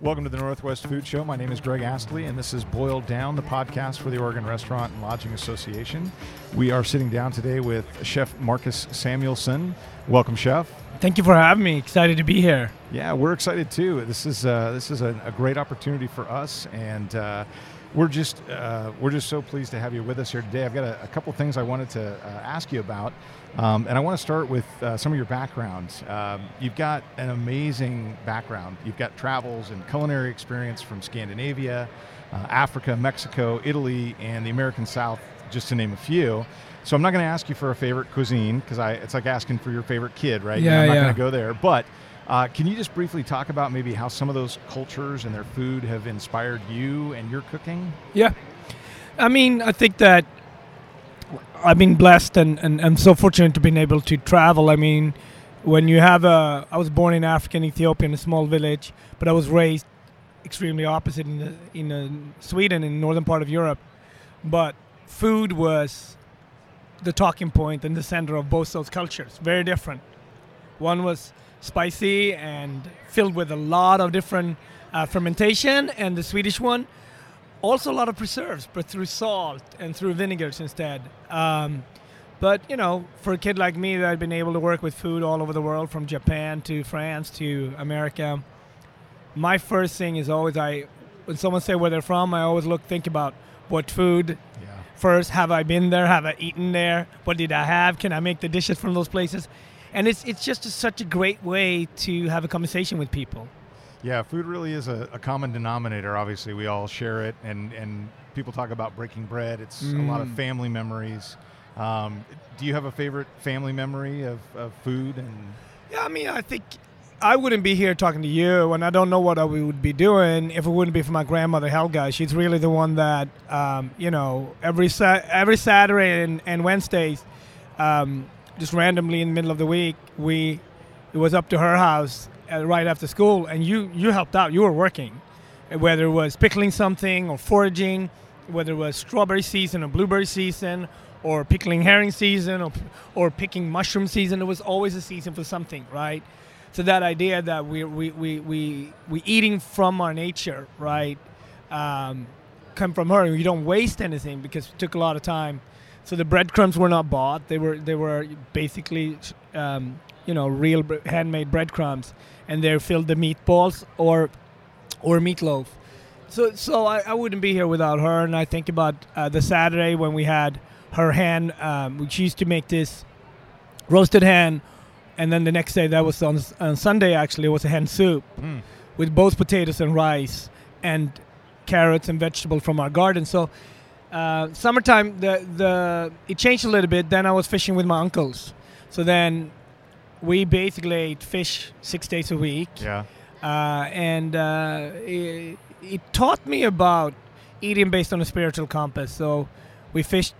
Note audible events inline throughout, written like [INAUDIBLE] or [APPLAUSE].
Welcome to the Northwest Food Show. My name is Greg Astley, and this is Boiled Down, the podcast for the Oregon Restaurant and Lodging Association. We are sitting down today with Chef Marcus Samuelsson. Welcome, Chef. Thank you for having me. Excited to be here. Yeah, we're excited too. This is uh, this is a, a, great opportunity for us, and uh, we're just uh, we're just so pleased to have you with us here today. I've got a, a couple things I wanted to uh, ask you about. Um, and I want to start with uh, some of your background. Um, you've got an amazing background. You've got travels and culinary experience from Scandinavia, uh, Africa, Mexico, Italy, and the American South, just to name a few. So I'm not going to ask you for a favorite cuisine because it's like asking for your favorite kid, right? Yeah, I'm not yeah. going to go there. But uh, can you just briefly talk about maybe how some of those cultures and their food have inspired you and your cooking? Yeah. I mean, I think that I've been blessed and, and, and so fortunate to been able to travel. I mean, when you have a, I was born in African Ethiopia in a small village, but I was raised extremely opposite in the, in uh, Sweden, in the northern part of Europe. But food was the talking point and the center of both those cultures. Very different. One was spicy and filled with a lot of different uh, fermentation, and the Swedish one also a lot of preserves, but through salt and through vinegars instead. Um, but you know, for a kid like me that had been able to work with food all over the world, from Japan to France to America, my first thing is always I, when someone say where they're from, I always look think about what food. Yeah. First, have I been there? Have I eaten there? What did I have? Can I make the dishes from those places? And it's it's just a, such a great way to have a conversation with people. Yeah, food really is a, a, common denominator. Obviously, we all share it, and, and people talk about breaking bread. It's mm. a lot of mm. family memories. Um, do you have a favorite family memory of, of food? And yeah, I mean, I think I wouldn't be here talking to you, and I don't know what we would be doing if it wouldn't be for my grandmother Helga. She's really the one that um, you know every sa- every Saturday and, and Wednesdays, um, just randomly in the middle of the week, we it was up to her house uh, right after school, and you you helped out. You were working, whether it was pickling something or foraging, whether it was strawberry season or blueberry season, or pickling herring season, or or picking mushroom season. It was always a season for something, right? So that idea that we we we we, we eating from our nature, right? Um, come from her. You don't waste anything because it took a lot of time. So the breadcrumbs were not bought. They were they were basically um, you know real handmade breadcrumbs, and they filled the meatballs or or meatloaf. So so I, I wouldn't be here without her. And I think about uh, the Saturday when we had her hand. Um, she used to make this roasted hen, and then the next day that was on, on Sunday actually it was a hen soup mm. with both potatoes and rice and carrots and vegetables from our garden. So. Uh, summertime, the the it changed a little bit. Then I was fishing with my uncles. So then we basically ate fish six days a week. Yeah. Uh, and uh, it, it, taught me about eating based on a spiritual compass. So we fished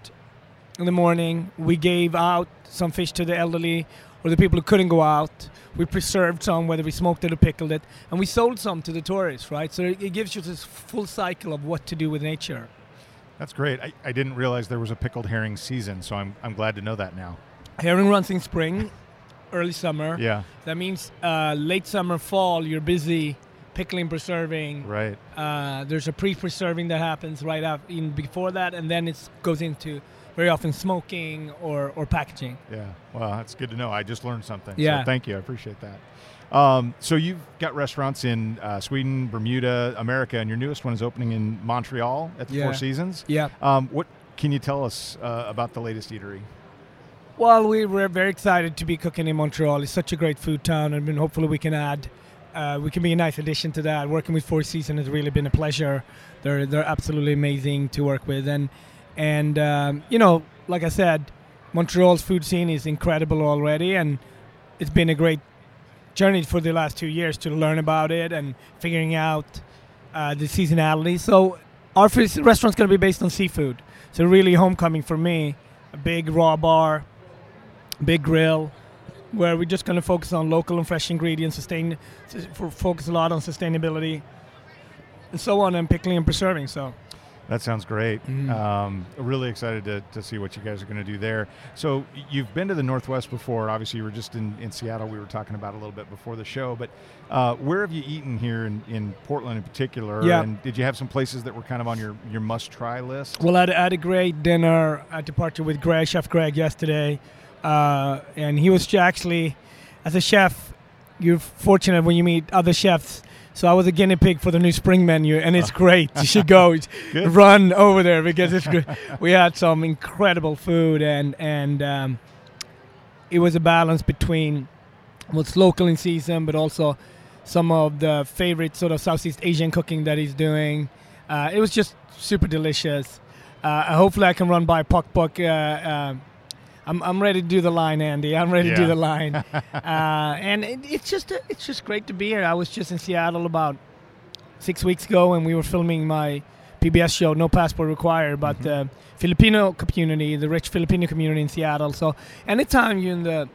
in the morning. We gave out some fish to the elderly or the people who couldn't go out. We preserved some, whether we smoked it or pickled it, and we sold some to the tourists. Right. So it, it gives you this full cycle of what to do with nature. That's great. I, I didn't realize there was a pickled herring season, so I'm, I'm glad to know that now. Herring runs in spring early summer. Yeah. That means uh, late summer, fall, you're busy pickling, preserving. Right. Uh, there's a pre-preserving that happens right after, even before that, and then it goes into very often smoking or, or packaging. Yeah. Well, that's good to know. I just learned something. Yeah. So thank you. I appreciate that. Um, so you've got restaurants in uh, Sweden, Bermuda, America, and your newest one is opening in Montreal at the yeah. Four Seasons. Yeah. Um, what can you tell us uh, about the latest eatery? Well, we were very excited to be cooking in Montreal. It's such a great food town, and hopefully we can add, uh, we can be a nice addition to that. Working with Four Seasons has really been a pleasure. They're they're absolutely amazing to work with, and and um, you know, like I said, Montreal's food scene is incredible already, and it's been a great journey for the last two years to learn about it and figuring out uh, the seasonality. So our restaurant's going to be based on seafood. So really homecoming for me, a big raw bar big grill where we're just going to focus on local and fresh ingredients, sustain, focus a lot on sustainability, and so on, and pickling and preserving. So, That sounds great. Mhm. Um, really excited to, to see what you guys are going to do there. So you've been to the Northwest before. Obviously, you were just in, in Seattle. We were talking about a little bit before the show. But uh, where have you eaten here in, in Portland in particular? Yeah. And did you have some places that were kind of on your, your must try list? Well, I had, I had a great dinner at departure with Greg, Chef Greg, yesterday, uh, and he was actually, as a chef, you're fortunate when you meet other chefs. So I was a guinea pig for the new spring menu, and it's great. You should go [LAUGHS] run over there because it's good. [LAUGHS] we had some incredible food, and and um, it was a balance between what's local in season, but also some of the favorite sort of Southeast Asian cooking that he's doing. Uh, it was just super delicious. Uh, hopefully, I can run by Pok Pok. Uh, uh, I'm, I'm ready to do the line, Andy. I'm ready to do the line. [LAUGHS] uh, and it, it's just it's just great to be here. I was just in Seattle about six weeks ago, and we were filming my PBS show, No Passport Required, about the Filipino community, the rich Filipino community in Seattle. So anytime you're in the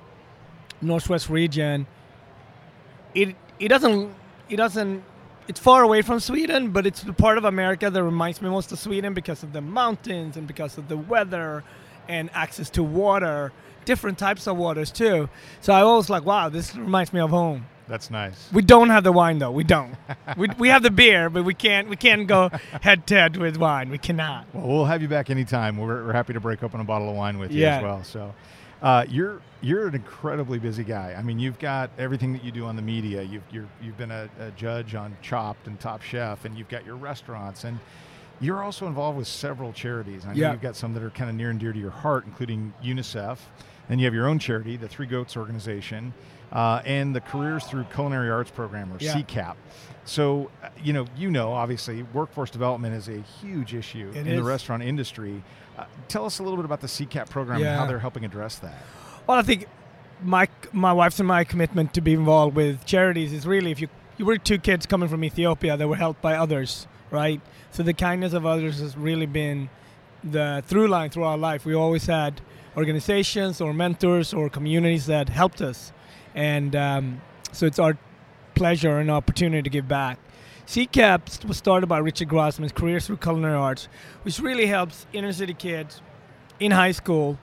Northwest region, it it doesn't it doesn't it's far away from Sweden, but it's the part of America that reminds me most of Sweden because of the mountains and because of the weather and access to water, different types of waters too. So I was like, wow, this reminds me of home. That's nice. We don't have the wine though. We don't. [LAUGHS] we, we have the beer, but we can't we can't go head to head with wine. We cannot. Well, we'll have you back anytime. We're, we're happy to break open a bottle of wine with you Yeah. as well. So, uh, you're you're an incredibly busy guy. I mean, you've got everything that you do on the media. You've you're, you've been a, a judge on Chopped and Top Chef, and you've got your restaurants, and you're also involved with several charities. I know Yeah. you've got some that are kind of near and dear to your heart, including UNICEF, and you have your own charity, the Three Goats Organization, uh, and the Careers Through Culinary Arts Program, or Yeah. CCAP. So, uh, you know, you know, obviously, workforce development is a huge issue It in the restaurant industry. Uh, tell us a little bit about the CCAP program and how they're helping address that. Well, I think my my wife's and my commitment to be involved with charities is really if you you were two kids coming from Ethiopia that were helped by others, right? So the kindness of others has really been the through line through our life. We always had organizations or mentors or communities that helped us, and um, so it's our pleasure and opportunity to give back. CCAP was started by Richard Grausman's Careers Through Culinary Arts, which really helps inner city kids in high school.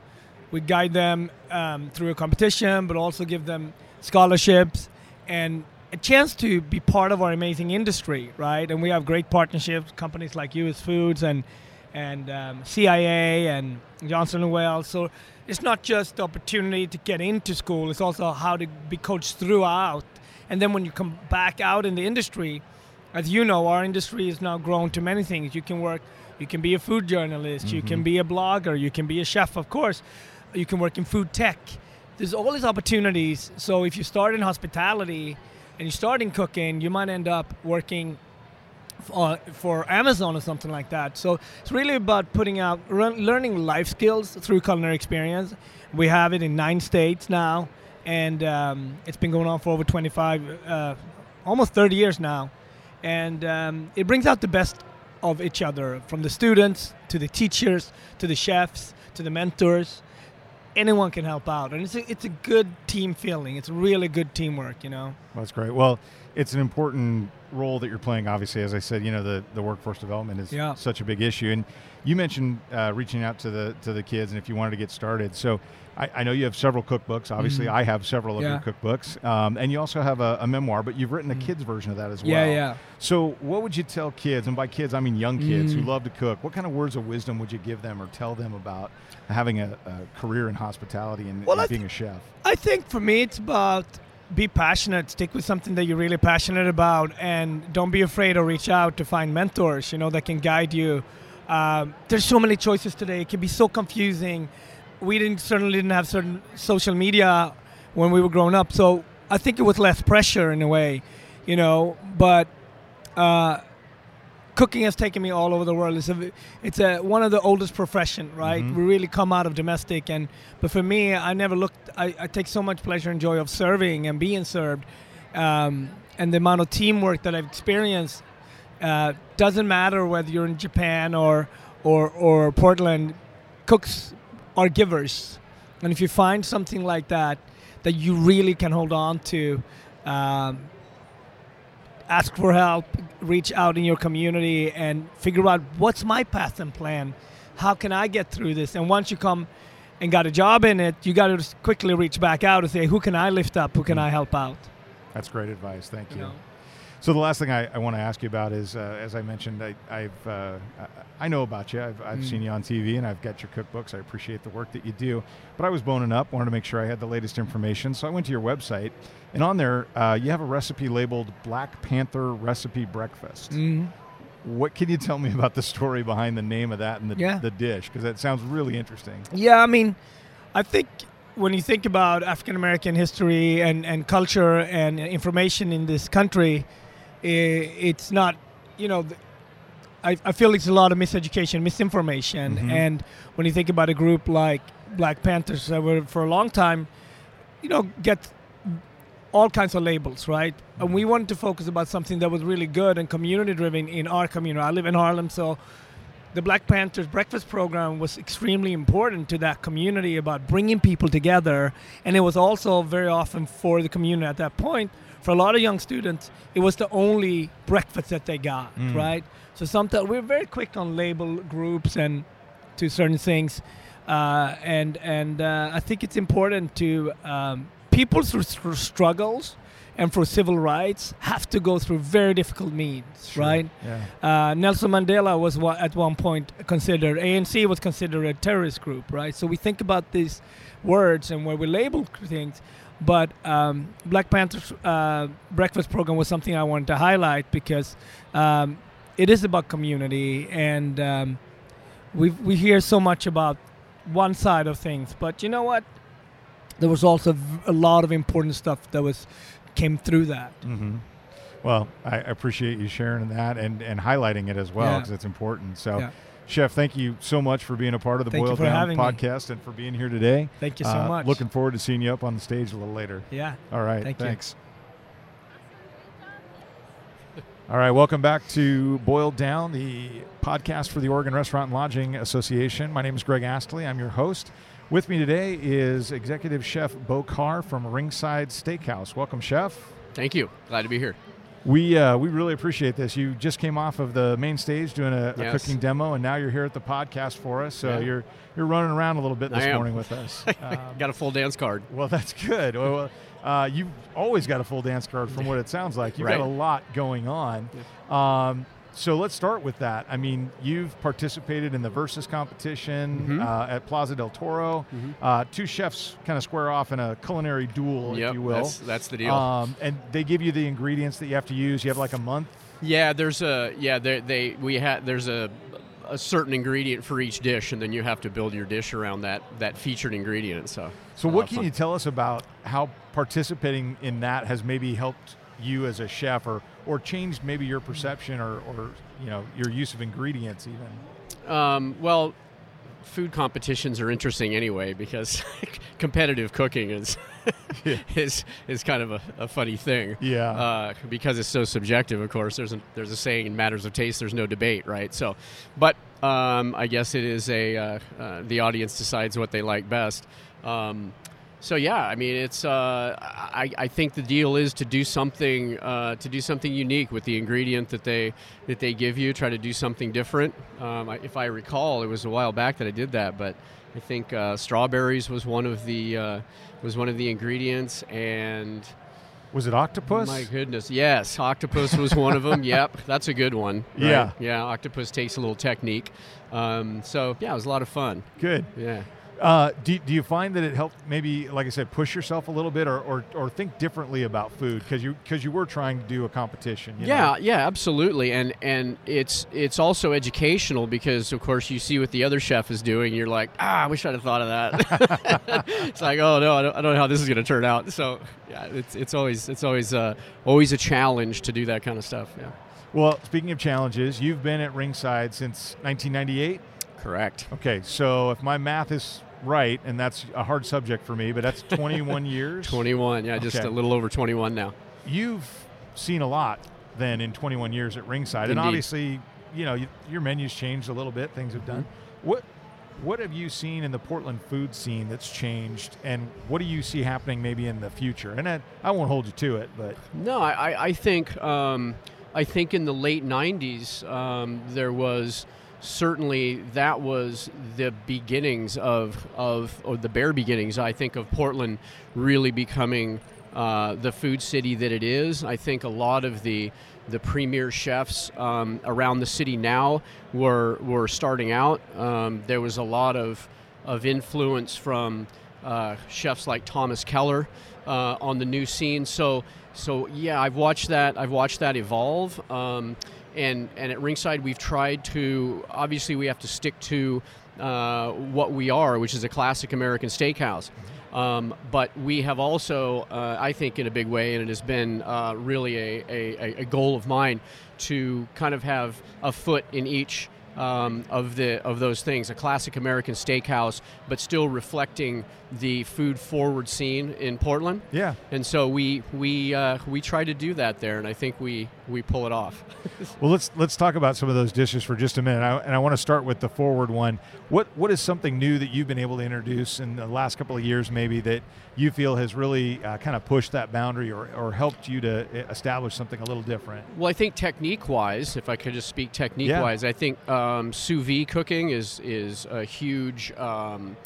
We guide them um, through a competition, but also give them scholarships and a chance to be part of our amazing industry, right? And we have great partnerships, companies like US Foods and and um, CIA and Johnson and Wales. So it's not just the opportunity to get into school; it's also how to be coached throughout. And then when you come back out in the industry, as you know, our industry has now grown to many things. You can work, you can be a food journalist, you can be a blogger, you can be a chef, of course. You can work in food tech. There's all these opportunities. So if you start in hospitality and you're starting cooking, you might end up working f- uh, for Amazon or something like that. So it's really about putting out, learning life skills through culinary experience. We have it in nine states now, and um, it's been going on for over 25, uh, almost 30 years now. And um, it brings out the best of each other, from the students to the teachers to the chefs to the mentors. Anyone can help out, and it's a, it's a good team feeling. It's really good teamwork, you know. That's great. Well, it's an important role that you're playing. Obviously, as I said, you know the, the workforce development is Yeah. such a big issue, and you mentioned uh, reaching out to the to the kids and if you wanted to get started. So I, I know you have several cookbooks. Obviously, Mhm. I have several of Yeah. your cookbooks, um, and you also have a, a memoir, but you've written a Mhm. kids version of that as well. Yeah, yeah. So, what would you tell kids, and by kids I mean young kids who Mm. love to cook? What kind of words of wisdom would you give them or tell them about having a, a career in hospitality and, Well, and being a chef? I think for me, it's about be passionate, stick with something that you're really passionate about, and don't be afraid to reach out to find mentors, you know, that can guide you. Um, there's so many choices today; it can be so confusing. We didn't certainly didn't have certain social media when we were growing up, so I think it was less pressure in a way, you know. But uh, cooking has taken me all over the world. It's a, it's a one of the oldest profession, right? Mhm. We really come out of domestic, and but for me, I never looked. I, I take so much pleasure and joy of serving and being served, um, and the amount of teamwork that I've experienced. Uh, doesn't matter whether you're in Japan or or or Portland. Cooks are givers, and if you find something like that that you really can hold on to. Um, ask for help, reach out in your community, and figure out what's my path and plan. How can I get through this? And once you come and got a job in it, you got to quickly reach back out and say, who can I lift up? Who can mm. I help out? That's great advice. Thank you. You know? So the last thing I, I want to ask you about is, uh, as I mentioned, I, I've uh, I know about you. I've, I've Mm. seen you on TV, and I've got your cookbooks. I appreciate the work that you do. But I was boning up, wanted to make sure I had the latest information, so I went to your website, and on there uh, you have a recipe labeled Black Panther Recipe Breakfast. Mhm. What can you tell me about the story behind the name of that and the, Yeah. the dish? Because that sounds really interesting. Yeah, I mean, I think when you think about African American history and, and culture and information in this country, it's not, you know, I, I feel it's a lot of miseducation, misinformation. Mhm. And when you think about a group like Black Panthers, that were for a long time, you know, get all kinds of labels, right? And we wanted to focus about something that was really good and community driven in our community. I live in Harlem, so the Black Panthers breakfast program was extremely important to that community about bringing people together. And it was also very often for the community at that point, for a lot of young students, it was the only breakfast that they got, Mm. right? So sometimes we're very quick on label groups and to certain things. Uh, and and uh, I think it's important to um, people through, through struggles and for civil rights have to go through very difficult means, right? Yeah. Uh, Nelson Mandela was wa- at one point considered ANC was considered a terrorist group, right? So we think about these words and where we label things, but um, Black Panther's uh, breakfast program was something I wanted to highlight because um, it is about community, and um, we we hear so much about one side of things, but you know what? There was also a lot of important stuff that was came through that. hmm Well, I appreciate you sharing that and, and highlighting it as well Yeah. because it's important. So, Yeah. Chef, thank you so much for being a part of the Thank you Boil Down having me. podcast and for being here today. Thank you so Uh, much. Looking forward to seeing you up on the stage a little later. yeah. All right. Thank you. thanks. All right, welcome back to Boiled Down, the podcast for the Oregon Restaurant and Lodging Association. My name is Greg Astley. I'm your host. With me today is Executive Chef Bo Carr from Ringside Steakhouse. Welcome, Chef. Thank you. Glad to be here. We uh, we really appreciate this. You just came off of the main stage doing a, a cooking demo, and now you're here at the podcast for us. So Yeah. you're you're running around a little bit this morning with us. Um, [LAUGHS] Got a full dance card. well, that's good. Well, uh, you've always got a full dance card from what it sounds like. You've got a lot going on. Um, so let's start with that. I mean, you've participated in the Versus competition Mhm. uh, at Plaza del Toro. Mhm. Uh, two chefs kind of square off in a culinary duel, if you will. that's that's the deal. Um, and they give you the ingredients that you have to use. You have like a month. yeah, there's a yeah they, they we had there's a a certain ingredient for each dish, and then you have to build your dish around that that featured ingredient. So So, what can of you tell us about how participating in that has maybe helped you as a chef, or or changed maybe your perception, or or you know your use of ingredients even? Um, well, food competitions are interesting anyway because [LAUGHS] competitive cooking is [LAUGHS] Yeah. [LAUGHS] is is kind of a, a funny thing. Yeah. Uh, because it's so subjective. Of course, there's a, there's a saying in matters of taste, there's no debate, right? So, but um, I guess it is a uh, uh, the audience decides what they like best. Um, so yeah, I mean, it's. Uh, I, I think the deal is to do something uh, to do something unique with the ingredient that they that they give you. Try to do something different. Um, I, if I recall, it was a while back that I did that, but I think uh, strawberries was one of the uh, was one of the ingredients, and Was it octopus? my goodness, yes, octopus was one of them. [LAUGHS] Yep, that's a good one. right? Yeah. yeah, octopus takes a little technique. Um, so yeah, it was a lot of fun. Good. Yeah. Uh, do, do you find that it helped maybe, like I said, push yourself a little bit, or, or, or think differently about food because you because you were trying to do a competition? you Yeah, know? yeah, absolutely, and and it's it's also educational because of course you see what the other chef is doing. You're like, ah, I wish I'd have thought of that. [LAUGHS] it's like, oh no, I don't, I don't know how this is going to turn out. So yeah, it's it's always it's always uh, always a challenge to do that kind of stuff. Yeah, Well, speaking of challenges, you've been at Ringside since 1998. correct. Okay, so if my math is right, and that's a hard subject for me, but that's [LAUGHS] 21 years. 21, yeah, just Okay. a little over 21 now. You've seen a lot then in 21 years at Ringside, and obviously, you know, you, your menus changed a little bit. Things have done. Mm-hmm. What what have you seen in the Portland food scene that's changed, and what do you see happening maybe in the future? And I, I won't hold you to it, but no, I, I think um, I think in the late '90s um, there was certainly that was the beginnings of of or the bare beginnings. I think of Portland really becoming uh, the food city that it is. I think a lot of the the premier chefs um, around the city now were were starting out. Um, there was a lot of of influence from uh, chefs like Thomas Keller uh, on the new scene. So so yeah, I've watched that. I've watched that evolve. Um, and and at Ringside, we've tried to obviously we have to stick to uh, what we are, which is a classic American steakhouse. Um, but we have also, uh, I think, in a big way, and it has been uh, really a, a, a, goal of mine to kind of have a foot in each um, of the of those things. A classic American steakhouse, but still reflecting the food forward scene in Portland. Yeah. And so we we uh, we try to do that there, and I think we we pull it off. [LAUGHS] well, let's let's talk about some of those dishes for just a minute, I, and I want to start with the forward one. What what is something new that you've been able to introduce in the last couple of years, maybe that you feel has really uh, kind of pushed that boundary or, or helped you to establish something a little different? Well, I think technique wise, if I could just speak technique yeah. wise, I think um, sous vide cooking is is a huge. Um,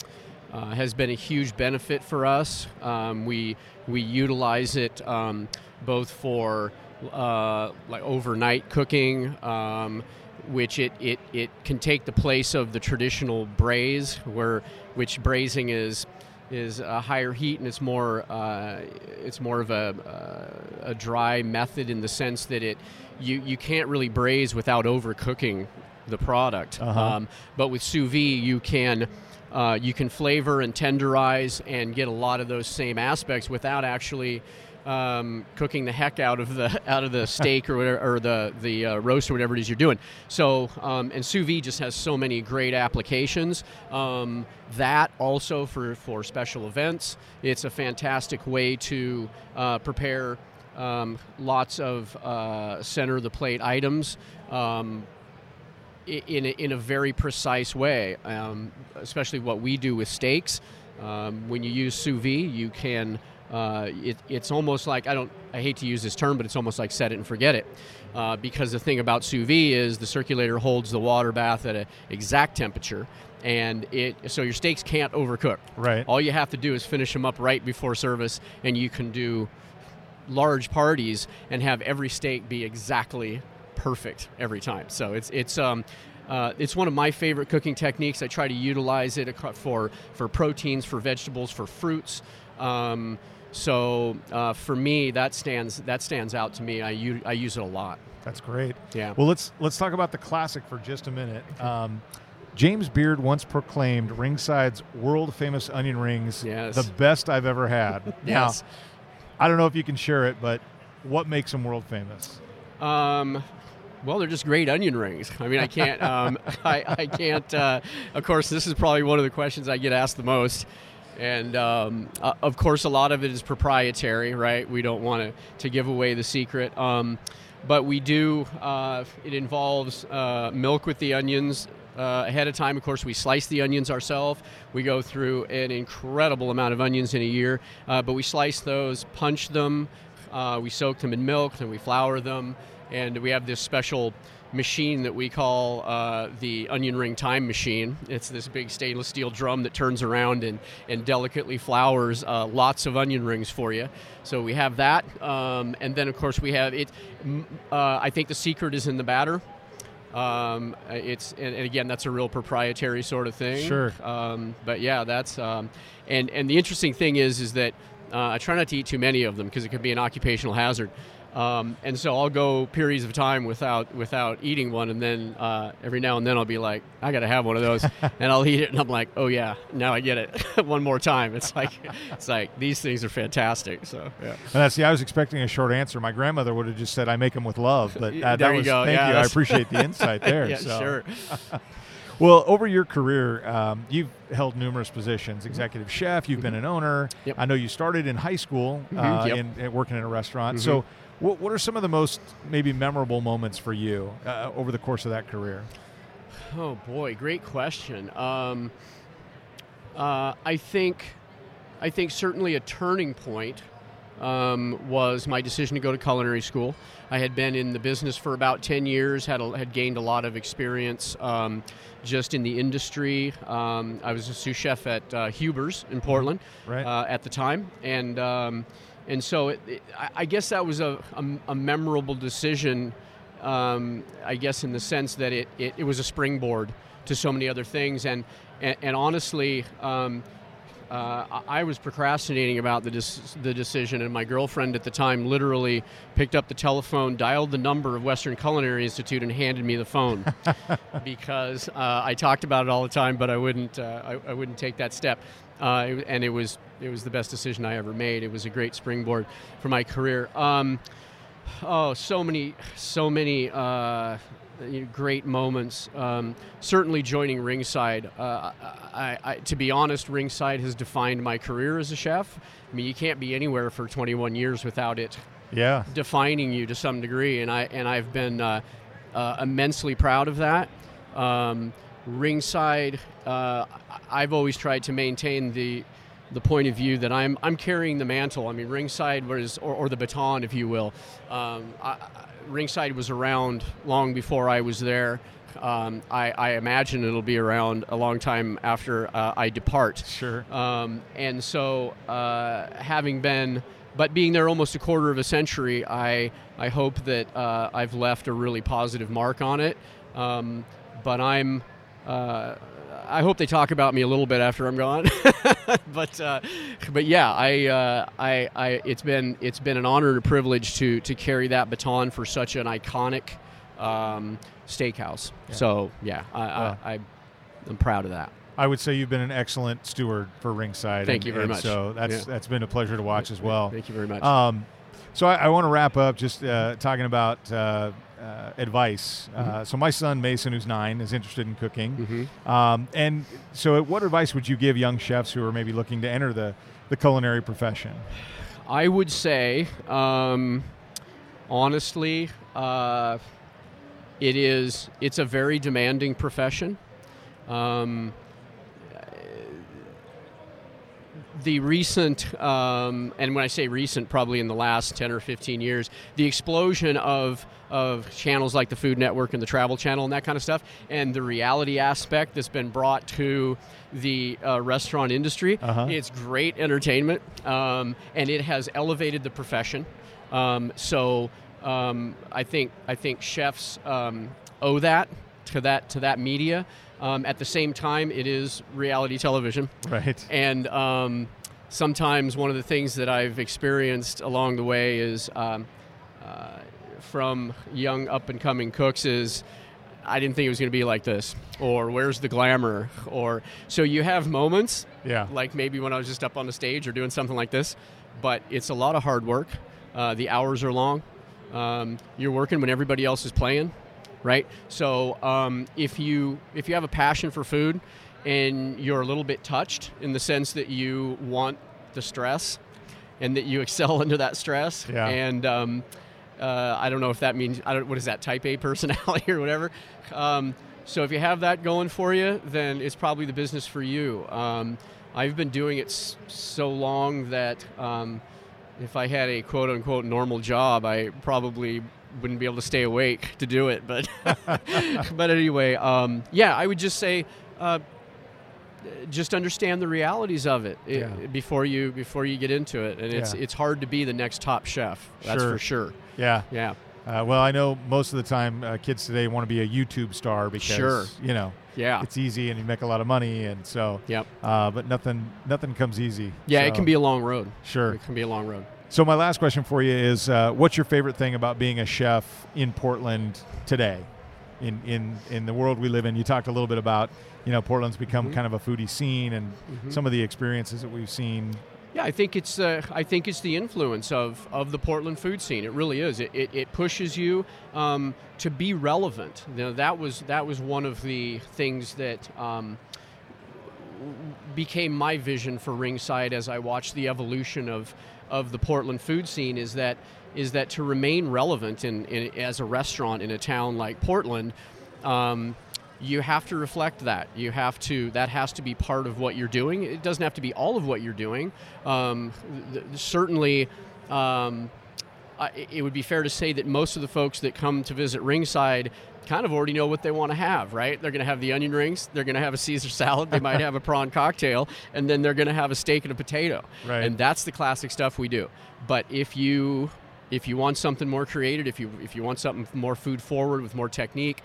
uh, has been a huge benefit for us. Um, we we utilize it um, both for uh, like overnight cooking, um, which it, it, it can take the place of the traditional braise, where which braising is is a higher heat and it's more uh, it's more of a, uh, a dry method in the sense that it you, you can't really braise without overcooking the product. Uh-huh. Um, but with sous vide, you can uh, you can flavor and tenderize and get a lot of those same aspects without actually um, cooking the heck out of the [LAUGHS] out of the [LAUGHS] steak or whatever, or the the uh, roast or whatever it is you're doing. So um, and sous vide just has so many great applications. Um, that also for for special events, it's a fantastic way to uh, prepare. Um, lots of uh, center of the plate items um, in a, in a very precise way, um, especially what we do with steaks. Um, when you use sous vide, you can. Uh, it, it's almost like I don't. I hate to use this term, but it's almost like set it and forget it, uh, because the thing about sous vide is the circulator holds the water bath at an exact temperature, and it so your steaks can't overcook. Right. All you have to do is finish them up right before service, and you can do large parties and have every steak be exactly perfect every time. So it's it's um, uh, it's one of my favorite cooking techniques. I try to utilize it for for proteins, for vegetables, for fruits. Um, so uh, for me, that stands that stands out to me. I, u- I use it a lot. That's great. Yeah. Well, let's let's talk about the classic for just a minute. Um, James Beard once proclaimed Ringside's world famous onion rings yes. the best I've ever had. [LAUGHS] yes. Now, I don't know if you can share it, but what makes them world famous? Um, well, they're just great onion rings. [LAUGHS] I mean, I can't. Um, [LAUGHS] I, I, can't. Uh, of course, this is probably one of the questions I get asked the most, and um, uh, of course, a lot of it is proprietary, right? We don't want to to give away the secret. Um, but we do. Uh, it involves uh, milk with the onions. Uh, ahead of time, of course, we slice the onions ourselves. We go through an incredible amount of onions in a year, uh, but we slice those, punch them, we soak them in milk, and we flour them and we have this special machine that we call uh, the onion ring time machine. It's this big stainless steel drum that turns around and, and delicately flours uh, lots of onion rings for you. So we have that, um, and then of course we have it. Uh, I think the secret is in the batter. Um, it's and, and, again that's a real proprietary sort of thing. Sure. Um, but yeah, that's um, and and the interesting thing is is that uh, I try not to eat too many of them because it could be an occupational hazard. Um, and so I'll go periods of time without without eating one, and then uh, every now and then I'll be like, I got to have one of those, [LAUGHS] and I'll eat it, and I'm like, oh yeah, now I get it [LAUGHS] one more time. It's like it's like these things are fantastic. So yeah. And that's see, I was expecting a short answer. My grandmother would have just said, I make them with love, but uh, there that you was go. thank yeah, you. I [LAUGHS] appreciate the insight there. yeah, so. sure. Well, over your career, um, you've held numerous positions: executive chef. You've mm-hmm. been an owner. Yep. I know you started in high school mm-hmm. uh, yep. in, in, working in a restaurant. Mm-hmm. So, what, what are some of the most maybe memorable moments for you uh, over the course of that career? Oh boy, great question. Um, uh, I think, I think certainly a turning point um, was my decision to go to culinary school. I had been in the business for about ten years, had a, had gained a lot of experience um, just in the industry. Um, I was a sous chef at uh, Huber's in Portland Right. uh, at the time, and um, and so it, it, I- guess that was a, a, a memorable decision. Um, I guess in the sense that it, it, it was a springboard to so many other things, and and, and honestly. Um, uh, I I was procrastinating about the, dis- the decision, and my girlfriend at the time literally picked up the telephone, dialed the number of Western Culinary Institute, and handed me the phone [LAUGHS] because uh, I talked about it all the time, but I wouldn't uh, I, I wouldn't take that step. Uh, and it was it was the best decision I ever made. It was a great springboard for my career. Um, oh, so many so many uh, great moments. Um, certainly joining Ringside. Uh, I, I, to be honest, Ringside has defined my career as a chef. I mean, you can't be anywhere for 21 years without it yeah. defining you to some degree, and I and I've been uh, uh, immensely proud of that. Um, ringside, uh, I've always tried to maintain the the point of view that I'm I'm carrying the mantle. I mean, ringside was or, or the baton, if you will. Um, I, ringside was around long before I was there. Um, I, I imagine it'll be around a long time after uh, I depart. Sure. Um, and so, uh, having been, but being there almost a quarter of a century, I I hope that uh, I've left a really positive mark on it. Um, but I'm, uh, I hope they talk about me a little bit after I'm gone. [LAUGHS] but uh, but yeah, I, uh, I I it's been it's been an honor and a privilege to to carry that baton for such an iconic um, steakhouse. Yeah. So yeah, I, Well. I, I I'm proud of that. I would say you've been an excellent steward for Ringside. Thank and- you very much. So that's Yeah. that's been a pleasure to watch as well. Thank you very much. Um, so I, I want to wrap up just uh, talking about uh, uh, advice. Mm-hmm. Uh, so my son Mason, who's nine, is interested in cooking. Mhm. Um, and so, what advice would you give young chefs who are maybe looking to enter the the culinary profession? I would say, um, honestly, uh, it is. It's a very demanding profession. Um, the recent, um, and when I say recent, probably in the last 10 or 15 years, the explosion of, of channels like the Food Network and the Travel Channel and that kind of stuff, and the reality aspect that's been brought to the uh, restaurant industry, Uh-huh. it's great entertainment, um, and it has elevated the profession. Um, so um, I think I think chefs um, owe that to that to that media. Um, at the same time, it is reality television. Right. And um, sometimes one of the things that I've experienced along the way is um, uh, from young up and coming cooks is I didn't think it was going to be like this, or where's the glamour, or so you have moments Yeah. like maybe when I was just up on the stage or doing something like this, but it's a lot of hard work. Uh, the hours are long. Um, you're working when everybody else is playing, right? So um, if you if you have a passion for food and you're a little bit touched in the sense that you want the stress and that you [LAUGHS] excel under that stress, Yeah. and um, uh, I don't know if that means I don't what is that type A personality [LAUGHS] or whatever. Um, so if you have that going for you, then it's probably the business for you. Um, I've been doing it s- so long that um, if I had a quote unquote normal job, I probably wouldn't be able to stay awake [LAUGHS] to do it. But [LAUGHS] but anyway, um, yeah, I would just say. Uh, just understand the realities of it i- Yeah. before you before you get into it, and it's Yeah. it's hard to be the next top chef. That's Sure. for sure. Yeah. Yeah, Uh, well, I know most of the time uh, kids today want to be a YouTube star because Sure. you know yeah, it's easy and you make a lot of money, and so. yep. Uh, but nothing nothing comes easy. Yeah, it can be a long road. sure. It can be a long road. So my last question for you is, uh, what's your favorite thing about being a chef in Portland today? In, in in the world we live in, you talked a little bit about, you know, Portland's become Mhm. kind of a foodie scene, and Mm-hmm. some of the experiences that we've seen. Yeah, I think it's uh, I think it's the influence of, of the Portland food scene. It really is. It, it, it pushes you um, to be relevant. You know, that was that was one of the things that um, became my vision for Ringside as I watched the evolution of of the Portland food scene. Is that is that to remain relevant in, in as a restaurant in a town like Portland. Um, you have to reflect that. You have to that has to be part of what you're doing. It doesn't have to be all of what you're doing. Um, th- certainly. Um, it would be fair to say that most of the folks that come to visit Ringside kind of already know what they want to have, right? They're going to have the onion rings, they're going to have a Caesar salad, they might [LAUGHS] have a prawn cocktail, and then they're going to have a steak and a potato. Right. And that's the classic stuff we do. But if you if you want something more creative, if you if you want something more food forward with more technique,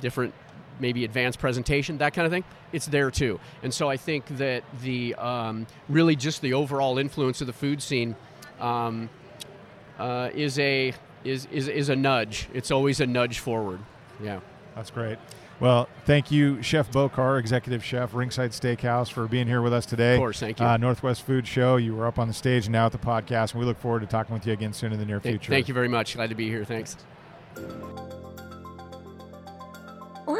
different maybe advanced presentation, that kind of thing, it's there too. And so I think that the um, really just the overall influence of the food scene um, uh, is a is, is is a nudge. It's always a nudge forward. Yeah. That's great. Well, thank you, Chef Bokar, Executive Chef, Ringside Steakhouse, for being here with us today. Of course, thank you. Uh, Northwest Food Show. You were up on the stage and now at the podcast, and we look forward to talking with you again soon in the near future. Thank you very much. Glad to be here. Thanks.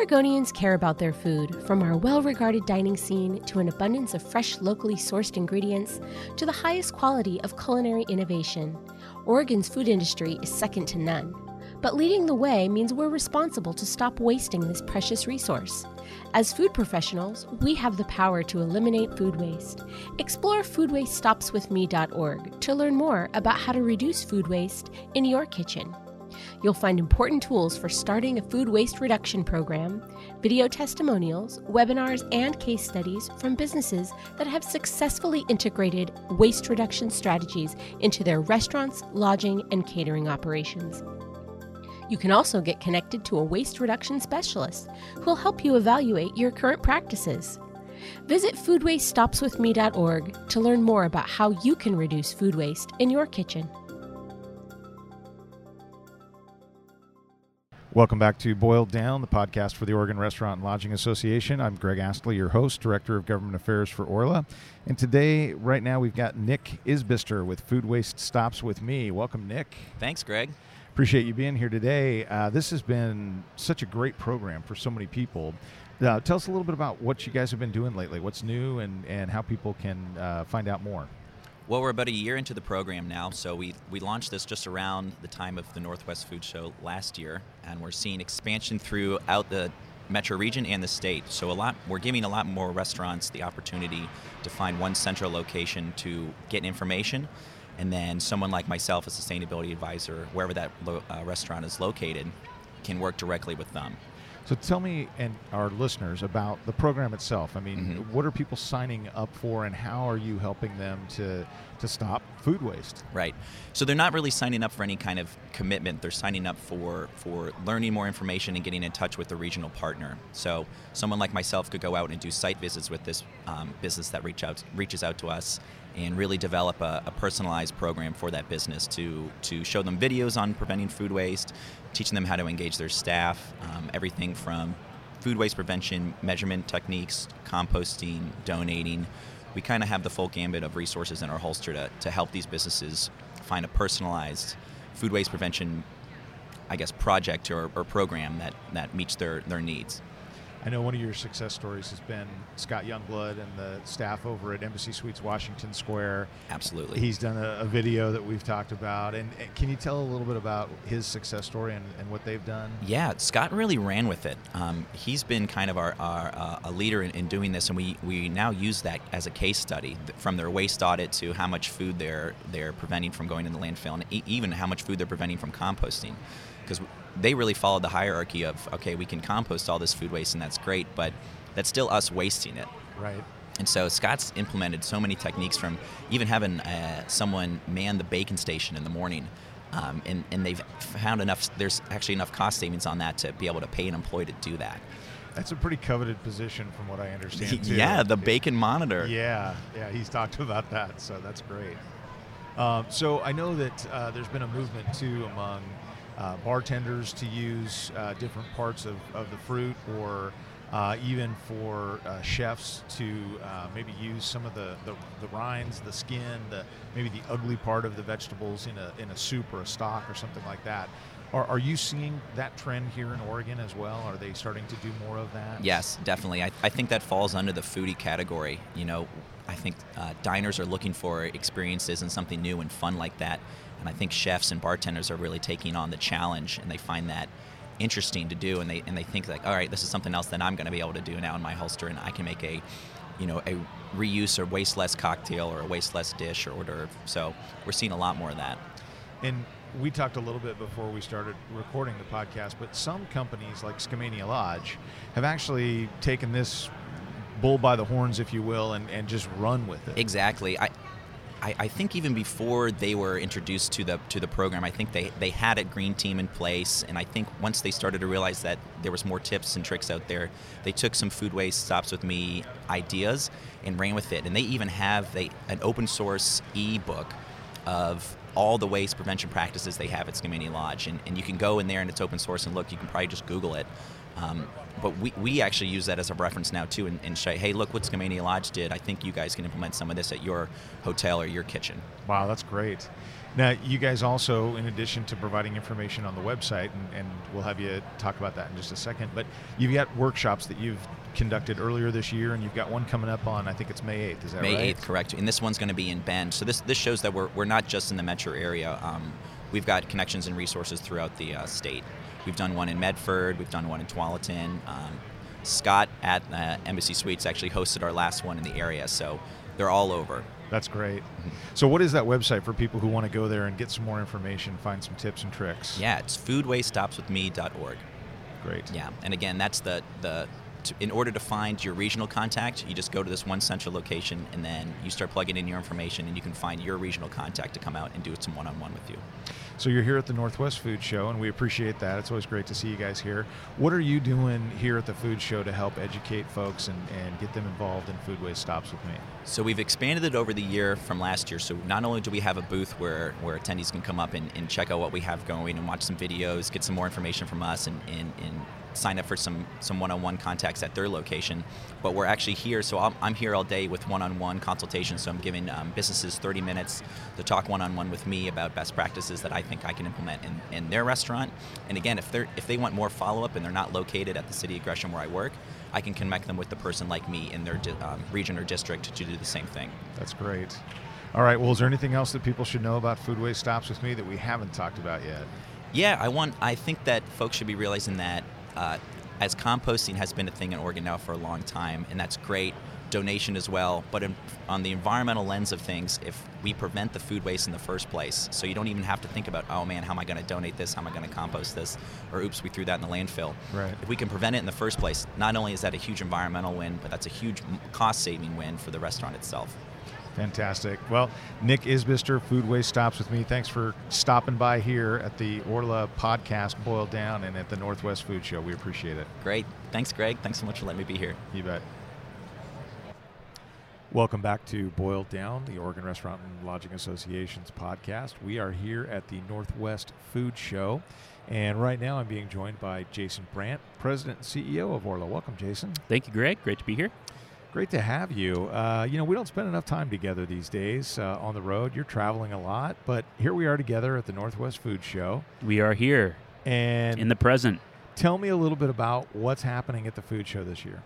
Oregonians care about their food, from our well regarded dining scene to an abundance of fresh, locally sourced ingredients to the highest quality of culinary innovation. Oregon's food industry is second to none. But leading the way means we're responsible to stop wasting this precious resource. As food professionals, we have the power to eliminate food waste. Explore foodwastestopswithme.org to learn more about how to reduce food waste in your kitchen. You'll find important tools for starting a food waste reduction program, video testimonials, webinars, and case studies from businesses that have successfully integrated waste reduction strategies into their restaurants, lodging, and catering operations. You can also get connected to a waste reduction specialist who will help you evaluate your current practices. Visit foodwastestopswithme.org to learn more about how you can reduce food waste in your kitchen. Welcome back to Boiled Down, the podcast for the Oregon Restaurant and Lodging Association. I'm Greg Astley, your host, Director of Government Affairs for Orla. And today, right now, we've got Nick Isbister with Food Waste Stops With Me. Welcome, Nick. Thanks, Greg. Appreciate you being here today. Uh, this has been such a great program for so many people. Uh, tell us a little bit about what you guys have been doing lately. What's new and, and how people can uh, find out more. Well, we're about a year into the program now, so we, we launched this just around the time of the Northwest Food Show last year, and we're seeing expansion throughout the metro region and the state. So a lot we're giving a lot more restaurants the opportunity to find one central location to get information and then someone like myself, a sustainability advisor, wherever that lo- uh, restaurant is located, can work directly with them. So tell me and our listeners about the program itself. I mean, Mhm. what are people signing up for, and how are you helping them to to stop food waste? Right. So they're not really signing up for any kind of commitment. They're signing up for for learning more information and getting in touch with the regional partner. So someone like myself could go out and do site visits with this um, business that reach out reaches out to us and really develop a, a personalized program for that business to to show them videos on preventing food waste, teaching them how to engage their staff, um, everything from food waste prevention measurement techniques, composting, donating. We kind of have the full gambit of resources in our holster to, to help these businesses find a personalized food waste prevention, I guess, project or, or program that, that meets their, their needs. I know one of your success stories has been Scott Youngblood and the staff over at Embassy Suites Washington Square. Absolutely. He's done a, a video that we've talked about. And, and can you tell a little bit about his success story and, and what they've done? Yeah, Scott really ran with it. Um, he's been kind of our, our uh, a leader in, in doing this, and we, we now use that as a case study from their waste audit to how much food they're they're preventing from going in the landfill, and e- even how much food they're preventing from composting, because they really followed the hierarchy of okay, we can compost all this food waste, and that's great, but that's still us wasting it. Right. And so Scott's implemented so many techniques from even having uh, someone man the bacon station in the morning. Um, and, and they've found enough, there's actually enough cost savings on that to be able to pay an employee to do that. That's a pretty coveted position from what I understand. [LAUGHS] Too. yeah, the bacon monitor. Yeah, yeah, he's talked about that, so that's great. Um, so I know that uh, there's been a movement too among uh, bartenders to use uh, different parts of, of the fruit, or uh, even for uh, chefs to uh, maybe use some of the, the, the rinds, the skin, the maybe the ugly part of the vegetables in a in a soup or a stock or something like that. Are, are you seeing that trend here in Oregon as well? Are they starting to do more of that? Yes, definitely. I, I think that falls under the foodie category. You know, I think uh, diners are looking for experiences and something new and fun like that. And I think chefs and bartenders are really taking on the challenge, and they find that interesting to do, and they and they think like, all right, this is something else that I'm going to be able to do now in my holster, and I can make a, you know, a reuse or waste less cocktail or a waste less dish or hors d'oeuvre. So we're seeing a lot more of that. And we talked a little bit before we started recording the podcast, but some companies like Skamania Lodge have actually taken this bull by the horns, if you will, and, and just run with it. Exactly. I, I, I think even before they were introduced to the to the program, I think they, they had a green team in place, and I think once they started to realize that there was more tips and tricks out there, they took some food waste stops with me ideas and ran with it. And they even have they an open source e-book of all the waste prevention practices they have at Skamania Lodge, and, and you can go in there and it's open source and look. You can probably just Google it. Um, but we, we actually use that as a reference now too, and, and say, hey, look what Skamania Lodge did. I think you guys can implement some of this at your hotel or your kitchen. Wow, that's great. Now, you guys also, in addition to providing information on the website, and, and, we'll have you talk about that in just a second, but you've got workshops that you've conducted earlier this year, and you've got one coming up on, I think it's May 8th, is that May right? May 8th, correct. And this one's going to be in Bend. So this, this shows that we're, we're not just in the metro area. Um, we've got connections and resources throughout the uh, state. We've done one in Medford, we've done one in Tualatin. Um, Scott at uh, Embassy Suites actually hosted our last one in the area, so they're all over. That's great. So, what is that website for people who want to go there and get some more information, find some tips and tricks? Yeah, it's foodwastestopswithme.org. Great. Yeah, and again, that's the the. To, in order to find your regional contact, you just go to this one central location, and then you start plugging in your information, and you can find your regional contact to come out and do some one-on-one with you. So you're here at the Northwest Food Show, and we appreciate that. It's always great to see you guys here. What are you doing here at the Food Show to help educate folks and, and get them involved in Food Waste Stops with Me? So we've expanded it over the year from last year. So not only do we have a booth where, where attendees can come up and, and check out what we have going and watch some videos, get some more information from us, and, and, and sign up for some some one-on-one contacts at their location. But we're actually here, so I'm, I'm here all day with one-on-one consultations. So I'm giving um, businesses 30 minutes to talk one-on-one with me about best practices that I think I can implement in, in their restaurant. And again, if they're if they want more follow-up and they're not located at the city of Gresham where I work, I can connect them with the person like me in their di- um, region or district to do the same thing. That's great. All right. Well, is there anything else that people should know about Food Waste Stops with Me that we haven't talked about yet? Yeah, I want. I think that folks should be realizing that uh, as composting has been a thing in Oregon now for a long time, and that's great. Donation as well, but in, on the environmental lens of things, if we prevent the food waste in the first place, so you don't even have to think about, oh man, how am I going to donate this? How am I going to compost this? Or oops, we threw that in the landfill. Right. If we can prevent it in the first place, not only is that a huge environmental win, but that's a huge cost-saving win for the restaurant itself. Fantastic. Well, Nick Isbister, Food Waste Stops with me. Thanks for stopping by here at the Orla podcast, Boiled Down, and at the Northwest Food Show. We appreciate it. Great. Thanks, Greg. Thanks so much for letting me be here. You bet. Welcome back to Boiled Down, the Oregon Restaurant and Lodging Association's podcast. We are here at the Northwest Food Show, and right now I'm being joined by Jason Brandt, President and CEO of Orla. Welcome, Jason. Thank you, Greg. Great to be here. Great to have you. Uh, you know, we don't spend enough time together these days uh, on the road. You're traveling a lot, but here we are together at the Northwest Food Show. We are here And in the present. tell me a little bit about what's happening at the food show this year.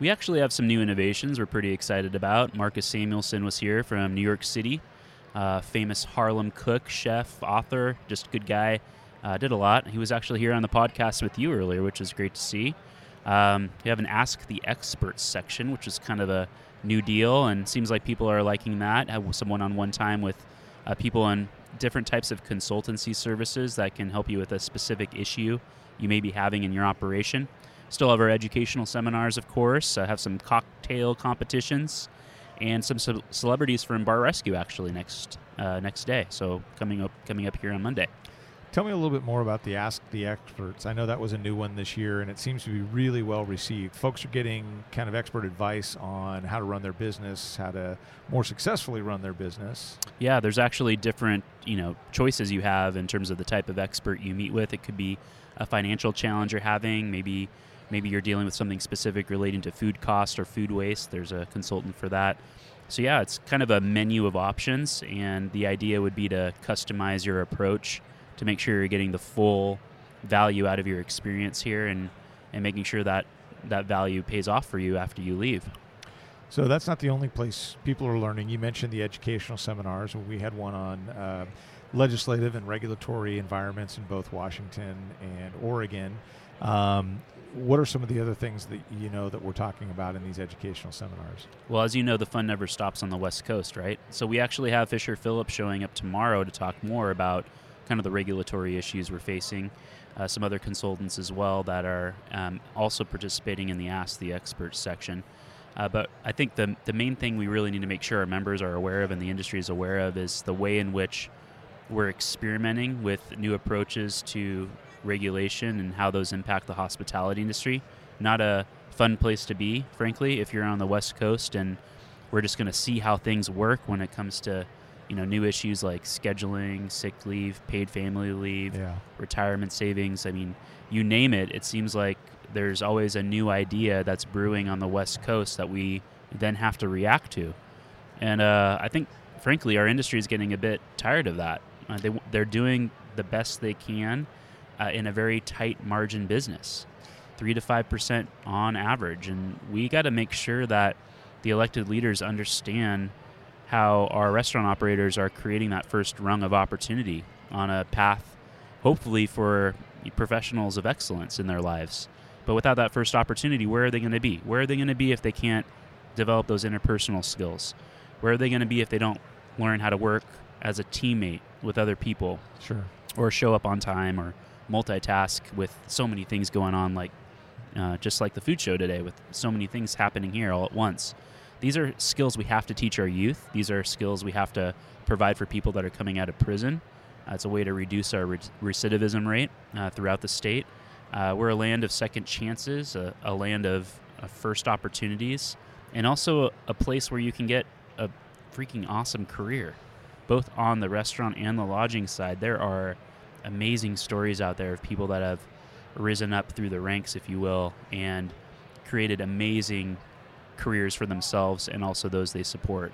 We actually have some new innovations we're pretty excited about. Marcus Samuelsson was here from New York City, uh, famous Harlem cook, chef, author, just good guy. Uh, did a lot. He was actually here on the podcast with you earlier, which is great to see. Um, we have an Ask the Experts section, which is kind of a new deal, and seems like people are liking that. Have some one-on-one time with uh, people on different types of consultancy services that can help you with a specific issue you may be having in your operation. Still have our educational seminars, of course. Have some cocktail competitions and some celebrities from Bar Rescue actually next uh, next day. So coming up coming up here on Monday. Tell me a little bit more about the Ask the Experts. I know that was a new one this year, and it seems to be really well received. Folks are getting kind of expert advice on how to run their business, how to more successfully run their business. Yeah, there's actually different you know choices you have in terms of the type of expert you meet with. It could be a financial challenge you're having, maybe maybe you're dealing with something specific relating to food cost or food waste. There's a consultant for that. So yeah, it's kind of a menu of options, and the idea would be to customize your approach to make sure you're getting the full value out of your experience here, and and making sure that that value pays off for you after you leave. So that's not the only place people are learning. You mentioned the educational seminars. We had one on uh, legislative and regulatory environments in both Washington and Oregon. Um, what are some of the other things that you know that we're talking about in these educational seminars? Well, as you know, the fun never stops on the West Coast, right? So we actually have Fisher Phillips showing up tomorrow to talk more about kind of the regulatory issues we're facing. Uh, some other consultants as well that are um, also participating in the Ask the Experts section. Uh, but I think the the main thing we really need to make sure our members are aware of and the industry is aware of is the way in which we're experimenting with new approaches to regulation and how those impact the hospitality industry. Not a fun place to be, frankly, if you're on the West Coast and we're just going to see how things work when it comes to you know new issues like scheduling, sick leave, paid family leave, Yeah. retirement savings. I mean, you name it. It seems like there's always a new idea that's brewing on the West Coast that we then have to react to. And uh, I think, frankly, our industry is getting a bit tired of that. Uh, they, they're doing the best they can uh, in a very tight margin business, three to five percent on average, and we got to make sure that the elected leaders understand how our restaurant operators are creating that first rung of opportunity on a path, hopefully for professionals of excellence in their lives. But without that first opportunity, where are they going to be? Where are they going to be if they can't develop those interpersonal skills? Where are they going to be if they don't learn how to work as a teammate with other people Sure. or show up on time or multitask with so many things going on like uh, just like the food show today with so many things happening here all at once these are skills we have to teach our youth. These are skills we have to provide for people that are coming out of prison. Uh, it's a way to reduce our re- recidivism rate uh, throughout the state. Uh, we're a land of second chances a, a land of, of first opportunities and also a, a place where you can get a freaking awesome career both on the restaurant and the lodging side. There are amazing stories out there of people that have risen up through the ranks, if you will, and created amazing careers for themselves and also those they support.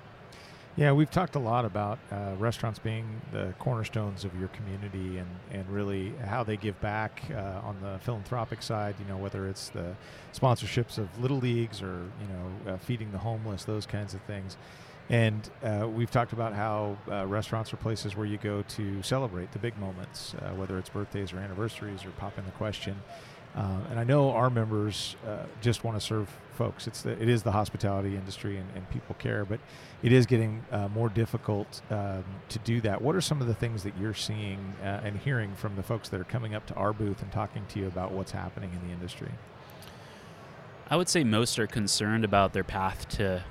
Yeah, we've talked a lot about uh, restaurants being the cornerstones of your community and, and really how they give back uh, on the philanthropic side, you know, whether it's the sponsorships of little leagues or, you know, uh, feeding the homeless, those kinds of things. And uh, we've talked about how uh, restaurants are places where you go to celebrate the big moments, uh, whether it's birthdays or anniversaries or popping the question. Uh, and I know our members uh, just want to serve folks. It's the, it is the hospitality industry, and, and people care, but it is getting uh, more difficult um, to do that. What are some of the things that you're seeing uh, and hearing from the folks that are coming up to our booth and talking to you about what's happening in the industry? I would say most are concerned about their path to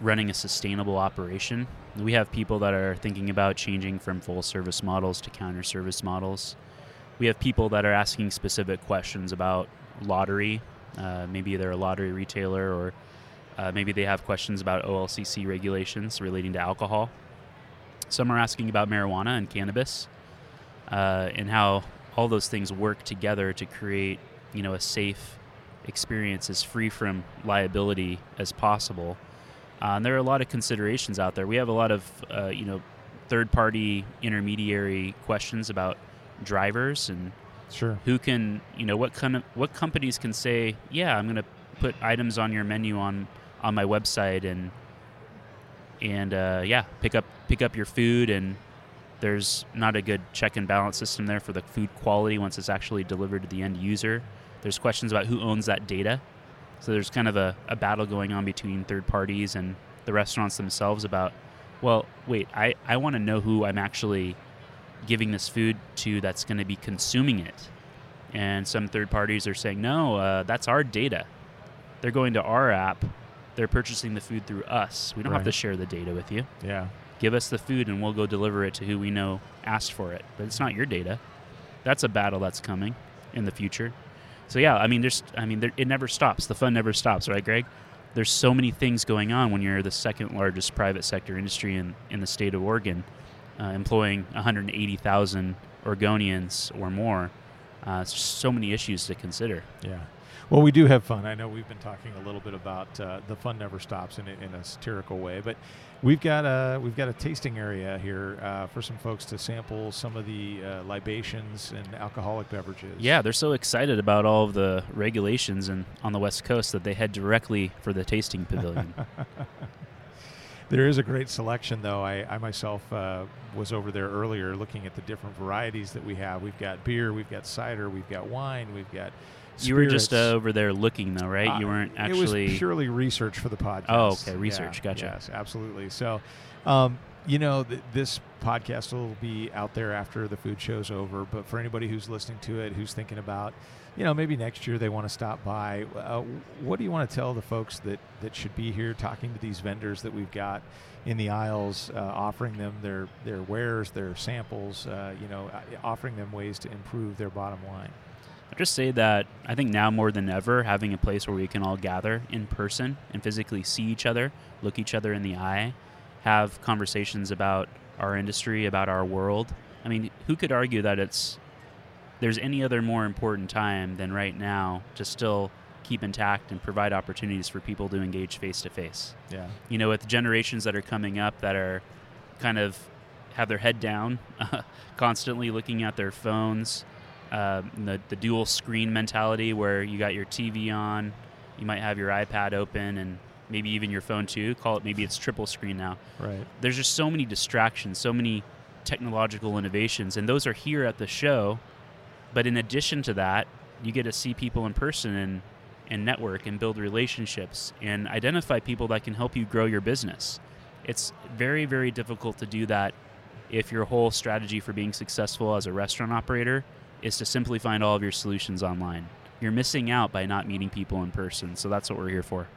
running a sustainable operation. We have people that are thinking about changing from full service models to counter service models. We have people that are asking specific questions about lottery. Uh, maybe they're a lottery retailer, or uh, maybe they have questions about OLCC regulations relating to alcohol. Some are asking about marijuana and cannabis, uh, and how all those things work together to create, you know, a safe experience as free from liability as possible. Uh, and there are a lot of considerations out there. We have a lot of, uh, you know, third-party intermediary questions about drivers and Sure. who can, you know, what kind of what companies can say, yeah, I'm going to put items on your menu on on my website and and uh, yeah, pick up pick up your food and there's not a good check and balance system there for the food quality once it's actually delivered to the end user. There's questions about who owns that data. So there's kind of a, a battle going on between third parties and the restaurants themselves about, well, wait, I, I want to know who I'm actually giving this food to that's going to be consuming it. And some third parties are saying, no, uh, that's our data. They're going to our app. They're purchasing the food through us. We don't have to share the data with you. Yeah. Give us the food and we'll go deliver it to who we know asked for it. But it's not your data. That's a battle that's coming in the future. So yeah, I mean, there's, I mean, there, it never stops. The fun never stops, right, Greg? There's so many things going on when you're the second largest private sector industry in, in the state of Oregon, uh, employing 180,000 Oregonians or more. Uh, so many issues to consider. Yeah. Well, we do have fun. I know we've been talking a little bit about uh, the fun never stops in a, in a satirical way, but we've got a we've got a tasting area here uh, for some folks to sample some of the uh, libations and alcoholic beverages. Yeah, they're so excited about all of the regulations and on the West Coast that they head directly for the tasting pavilion. [LAUGHS] There is a great selection, though. I, I myself uh, was over there earlier looking at the different varieties that we have. We've got beer, we've got cider, we've got wine, we've got. you were just uh, over there looking, though, right? you Uh, weren't actually. It was purely research for the podcast. Oh, okay, research, Yeah, gotcha. Yes, absolutely. So, um, you know, th- this podcast will be out there after the food show's over. But for anybody who's listening to it, who's thinking about, you know, maybe next year they want to stop by, uh, what do you want to tell the folks that that should be here talking to these vendors that we've got in the aisles, uh, offering them their their wares, their samples, uh, you know, uh, offering them ways to improve their bottom line. I'll just say that I think now more than ever, having a place where we can all gather in person and physically see each other, look each other in the eye, have conversations about our industry, about our world. I mean, who could argue that it's there's any other more important time than right now to still keep intact and provide opportunities for people to engage face to face? Yeah. you know, with the generations that are coming up that are kind of have their head down, [LAUGHS] constantly looking at their phones, uh, the, the dual screen mentality where you got your TV on, you might have your iPad open, and maybe even your phone too. Call it maybe it's triple screen now. Right. There's just so many distractions, so many technological innovations, and those are here at the show. But in addition to that, you get to see people in person and and network and build relationships and identify people that can help you grow your business. It's very, very difficult to do that if your whole strategy for being successful as a restaurant operator is to simply find all of your solutions online. You're missing out by not meeting people in person. So that's what we're here for.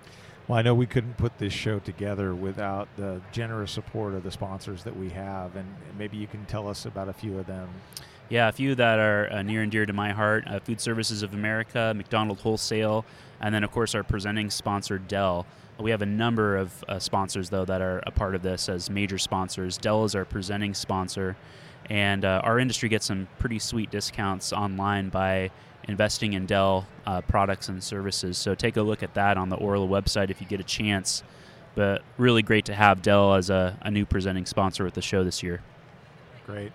Well, I know we couldn't put this show together without the generous support of the sponsors that we have, and maybe you can tell us about a few of them. Yeah, a few that are uh, near and dear to my heart uh, Food Services of America, McDonald Wholesale, and then, of course, our presenting sponsor, Dell. We have a number of uh, sponsors, though, that are a part of this as major sponsors. Dell is our presenting sponsor, and uh, our industry gets some pretty sweet discounts online by investing in Dell uh, products and services. So take a look at that on the Orla website if you get a chance. But really great to have Dell as a, a new presenting sponsor with the show this year. Great.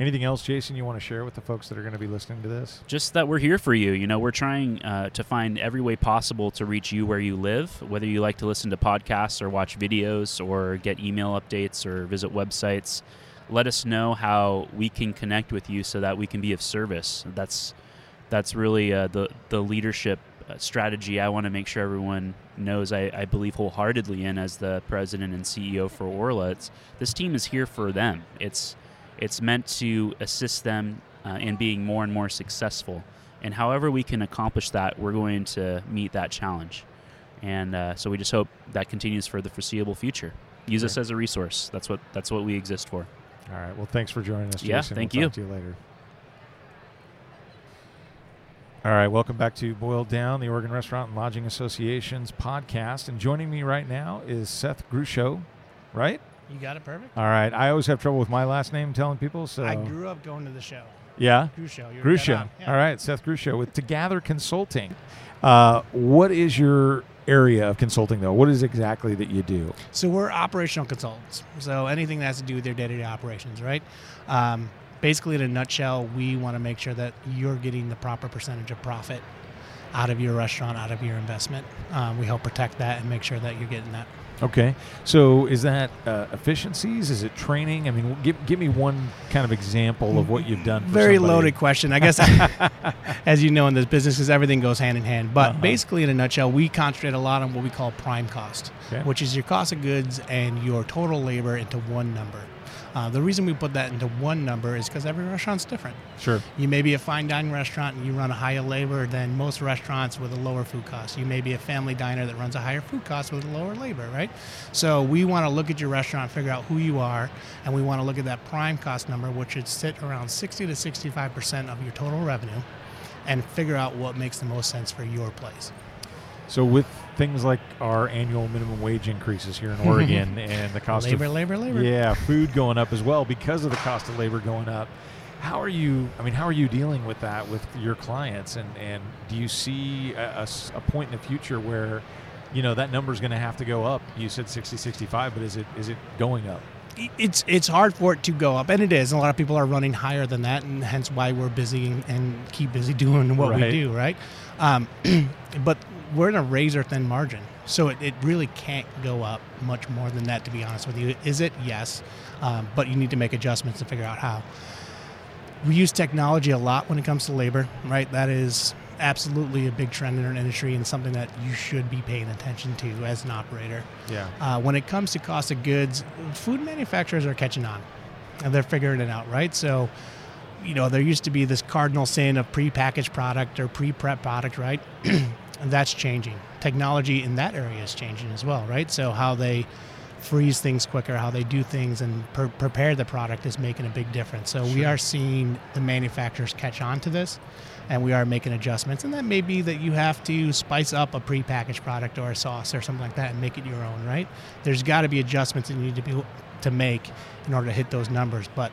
Anything else, Jason, you want to share with the folks that are going to be listening to this? just that we're here for you. You know, we're trying uh, to find every way possible to reach you where you live, whether you like to listen to podcasts or watch videos or get email updates or visit websites. Let us know how we can connect with you so that we can be of service. That's that's really uh, the the leadership uh, strategy I want to make sure everyone knows I, I believe wholeheartedly in as the president and CEO for Orla. It's, this team is here for them. It's it's meant to assist them uh, in being more and more successful. And however we can accomplish that, we're going to meet that challenge. And uh, so we just hope that continues for the foreseeable future. Use us as a resource. That's what that's what we exist for. All right. Well, thanks for joining us, Jason. Yeah, thank we'll you. Talk to you later. All right, welcome back to Boiled Down, the Oregon Restaurant and Lodging Association's podcast. And joining me right now is Seth Grusho, right? You got it perfect. All right. I always have trouble with my last name telling people, so I grew up going to the show. yeah, Grusho. Grusho. Yeah. All right, Seth Grusho with Together Consulting. Uh, what is your area of consulting, though? What is exactly that you do? So we're operational consultants. So anything that has to do with your day-to-day operations, right? Um, basically, in a nutshell, we want to make sure that you're getting the proper percentage of profit out of your restaurant, out of your investment. Um, we help protect that and make sure that you're getting that. Okay, so is that uh, efficiencies? Is it training? I mean, give give me one kind of example of what you've done. For Very somebody. loaded question, I guess. [LAUGHS] [LAUGHS] as you know, in this business, because everything goes hand in hand. But Uh-huh. basically, in a nutshell, we concentrate a lot on what we call prime cost, Okay. which is your cost of goods and your total labor into one number. Uh, the reason we put that into one number is because every restaurant's different. Sure. You may be a fine dining restaurant and you run a higher labor than most restaurants with a lower food cost. You may be a family diner that runs a higher food cost with a lower labor, right? So we want to look at your restaurant, figure out who you are, and we want to look at that prime cost number, which should sit around 60 to 65% of your total revenue, and figure out what makes the most sense for your place. So with things like our annual minimum wage increases here in [LAUGHS] Oregon and the cost labor, of labor, labor. yeah, food going up as well because of the cost of labor going up. How are you? I mean, how are you dealing with that with your clients? And and do you see a point in the future where, you know, that number is going to have to go up? You said 60, 65, but is it is it going up? it's it's hard for it to go up, and it is. And a lot of people are running higher than that, and hence why we're busy and, and keep busy [LAUGHS] doing what Right. we do, right? Um, [CLEARS THROAT] but we're in a razor thin margin, so it, it really can't go up much more than that. To be honest with you, is it? Yes, um, but you need to make adjustments to figure out how. We use technology a lot when it comes to labor, right? That is absolutely a big trend in our industry and something that you should be paying attention to as an operator. Yeah. Uh, when it comes to cost of goods, food manufacturers are catching on, and they're figuring it out, right? So, you know, there used to be this cardinal sin of prepackaged product or pre-prep product, right? [CLEARS THROAT] and that's changing. Technology in that area is changing as well, right? So how they freeze things quicker, how they do things and pre- prepare the product is making a big difference. So we are seeing the manufacturers catch on to this and we are making adjustments. And that may be that you have to spice up a prepackaged product or a sauce or something like that and make it your own, right? There's got to be adjustments that you need to be to make in order to hit those numbers, but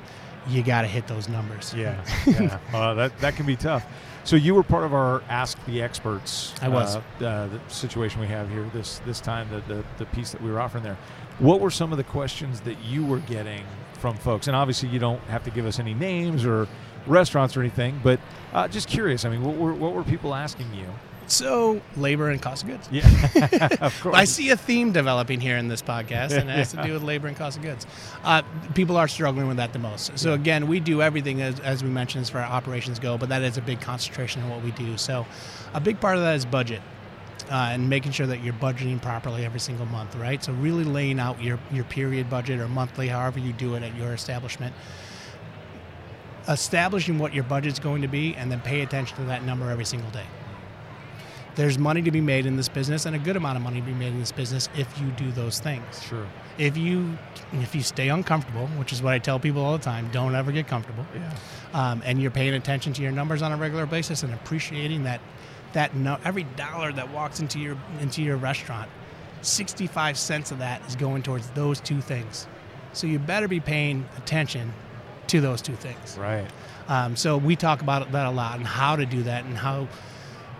you got to hit those numbers. Yeah, [LAUGHS] yeah. uh, that that can be tough. So you were part of our Ask the Experts. I was. uh, uh, the situation we have here this this time. The, the the piece that we were offering there. What were some of the questions that you were getting from folks? And obviously, you don't have to give us any names or restaurants or anything, but uh, just curious. I mean, what were what were people asking you? So labor and cost of goods. Yeah, [LAUGHS] of [LAUGHS] course. I see a theme developing here in this podcast, and it has to do with labor and cost of goods. Uh, people are struggling with that the most. So again, we do everything as, as we mentioned as far as operations go, but that is a big concentration in what we do. So a big part of that is budget. Uh, and making sure that you're budgeting properly every single month, right? So really laying out your, your period budget or monthly, however you do it at your establishment. Establishing what your budget's going to be, and then pay attention to that number every single day there's money to be made in this business and a good amount of money to be made in this business if you do those things sure. if you if you stay uncomfortable which is what i tell people all the time don't ever get comfortable Yeah. um, and you're paying attention to your numbers on a regular basis and appreciating that that no, every dollar that walks into your into your restaurant 65 cents of that is going towards those two things so you better be paying attention to those two things Right. um, so we talk about that a lot and how to do that and how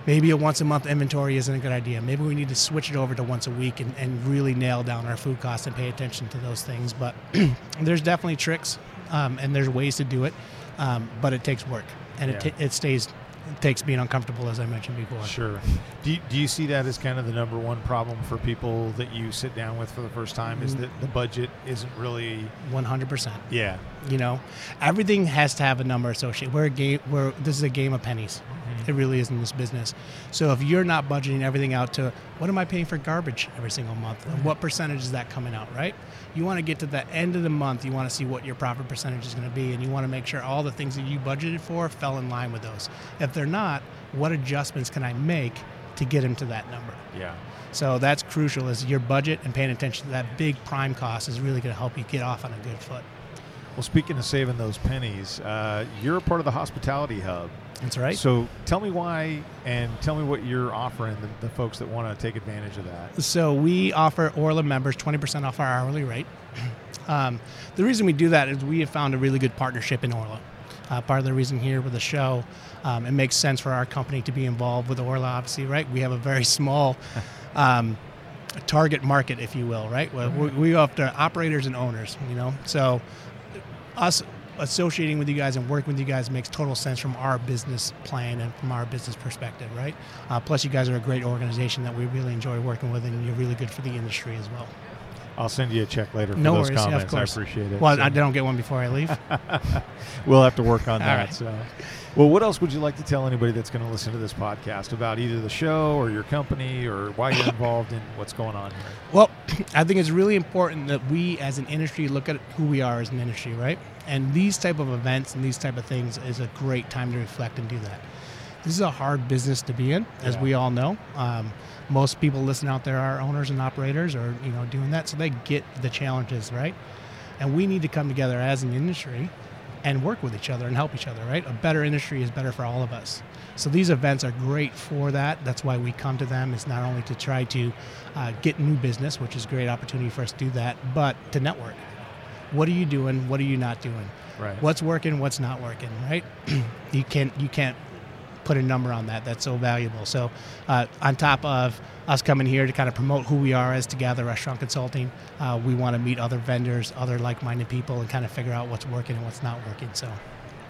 maybe a once a month inventory isn't a good idea. Maybe we need to switch it over to once a week and, and really nail down our food costs and pay attention to those things. But [CLEARS THROAT] there's definitely tricks um, and there's ways to do it, um, but it takes work and it, Yeah. ta- it stays. It takes being uncomfortable, as I mentioned before. Sure. Do you, do you see that as kind of the number one problem for people that you sit down with for the first time? Is Mm. that the budget isn't really? 100%. Yeah. You know, everything has to have a number associated. We're a game. We're this is a game of pennies. It really is in this business. So if you're not budgeting everything out to what am I paying for garbage every single month, and what percentage is that coming out, right? You want to get to the end of the month. You want to see what your profit percentage is going to be, and you want to make sure all the things that you budgeted for fell in line with those. If they're not, what adjustments can I make to get them to that number? Yeah. So that's crucial. Is your budget and paying attention to that big prime cost is really going to help you get off on a good foot. Well, speaking of saving those pennies, uh, you're a part of the hospitality hub. That's right. So tell me why, and tell me what you're offering the, the folks that want to take advantage of that. So we offer Orla members 20% off our hourly rate. [CLEARS THROAT] Um, the reason we do that is we have found a really good partnership in Orla. Uh, part of the reason here with the show, um, it makes sense for our company to be involved with Orla. Obviously, right? We have a very small [LAUGHS] um, target market, if you will, right? Well, we, we go after operators and owners, you know. So us associating with you guys and working with you guys makes total sense from our business plan and from our business perspective, right? Uh, plus, you guys are a great organization that we really enjoy working with, and you're really good for the industry as well. I'll send you a check later for No those worries, yeah, of comments. course. I appreciate it. Well, So I don't get one before I leave. [LAUGHS] we'll have to work on [LAUGHS] that. right. So, well, what else would you like to tell anybody that's going to listen to this podcast about either the show or your company or why you're involved in what's going on here? Well, [CLEARS THROAT] I think it's really important that we, as an industry, look at who we are as an industry, right? And these type of events and these type of things is a great time to reflect and do that. This is a hard business to be in, as Yeah. we all know. Um, most people listening out there are owners and operators, or you know, doing that, so they get the challenges, right? And we need to come together as an industry and work with each other and help each other, right? A better industry is better for all of us. So these events are great for that. That's why we come to them. It's not only to try to uh, get new business, which is a great opportunity for us to do that, but to network. What are you doing? What are you not doing? Right. What's working, what's not working, right? [CLEARS THROAT] you can't you can't put a number on that. That's so valuable. So, uh, on top of us coming here to kind of promote who we are as Together Restaurant Consulting, uh, we want to meet other vendors, other like-minded people, and kind of figure out what's working and what's not working. So,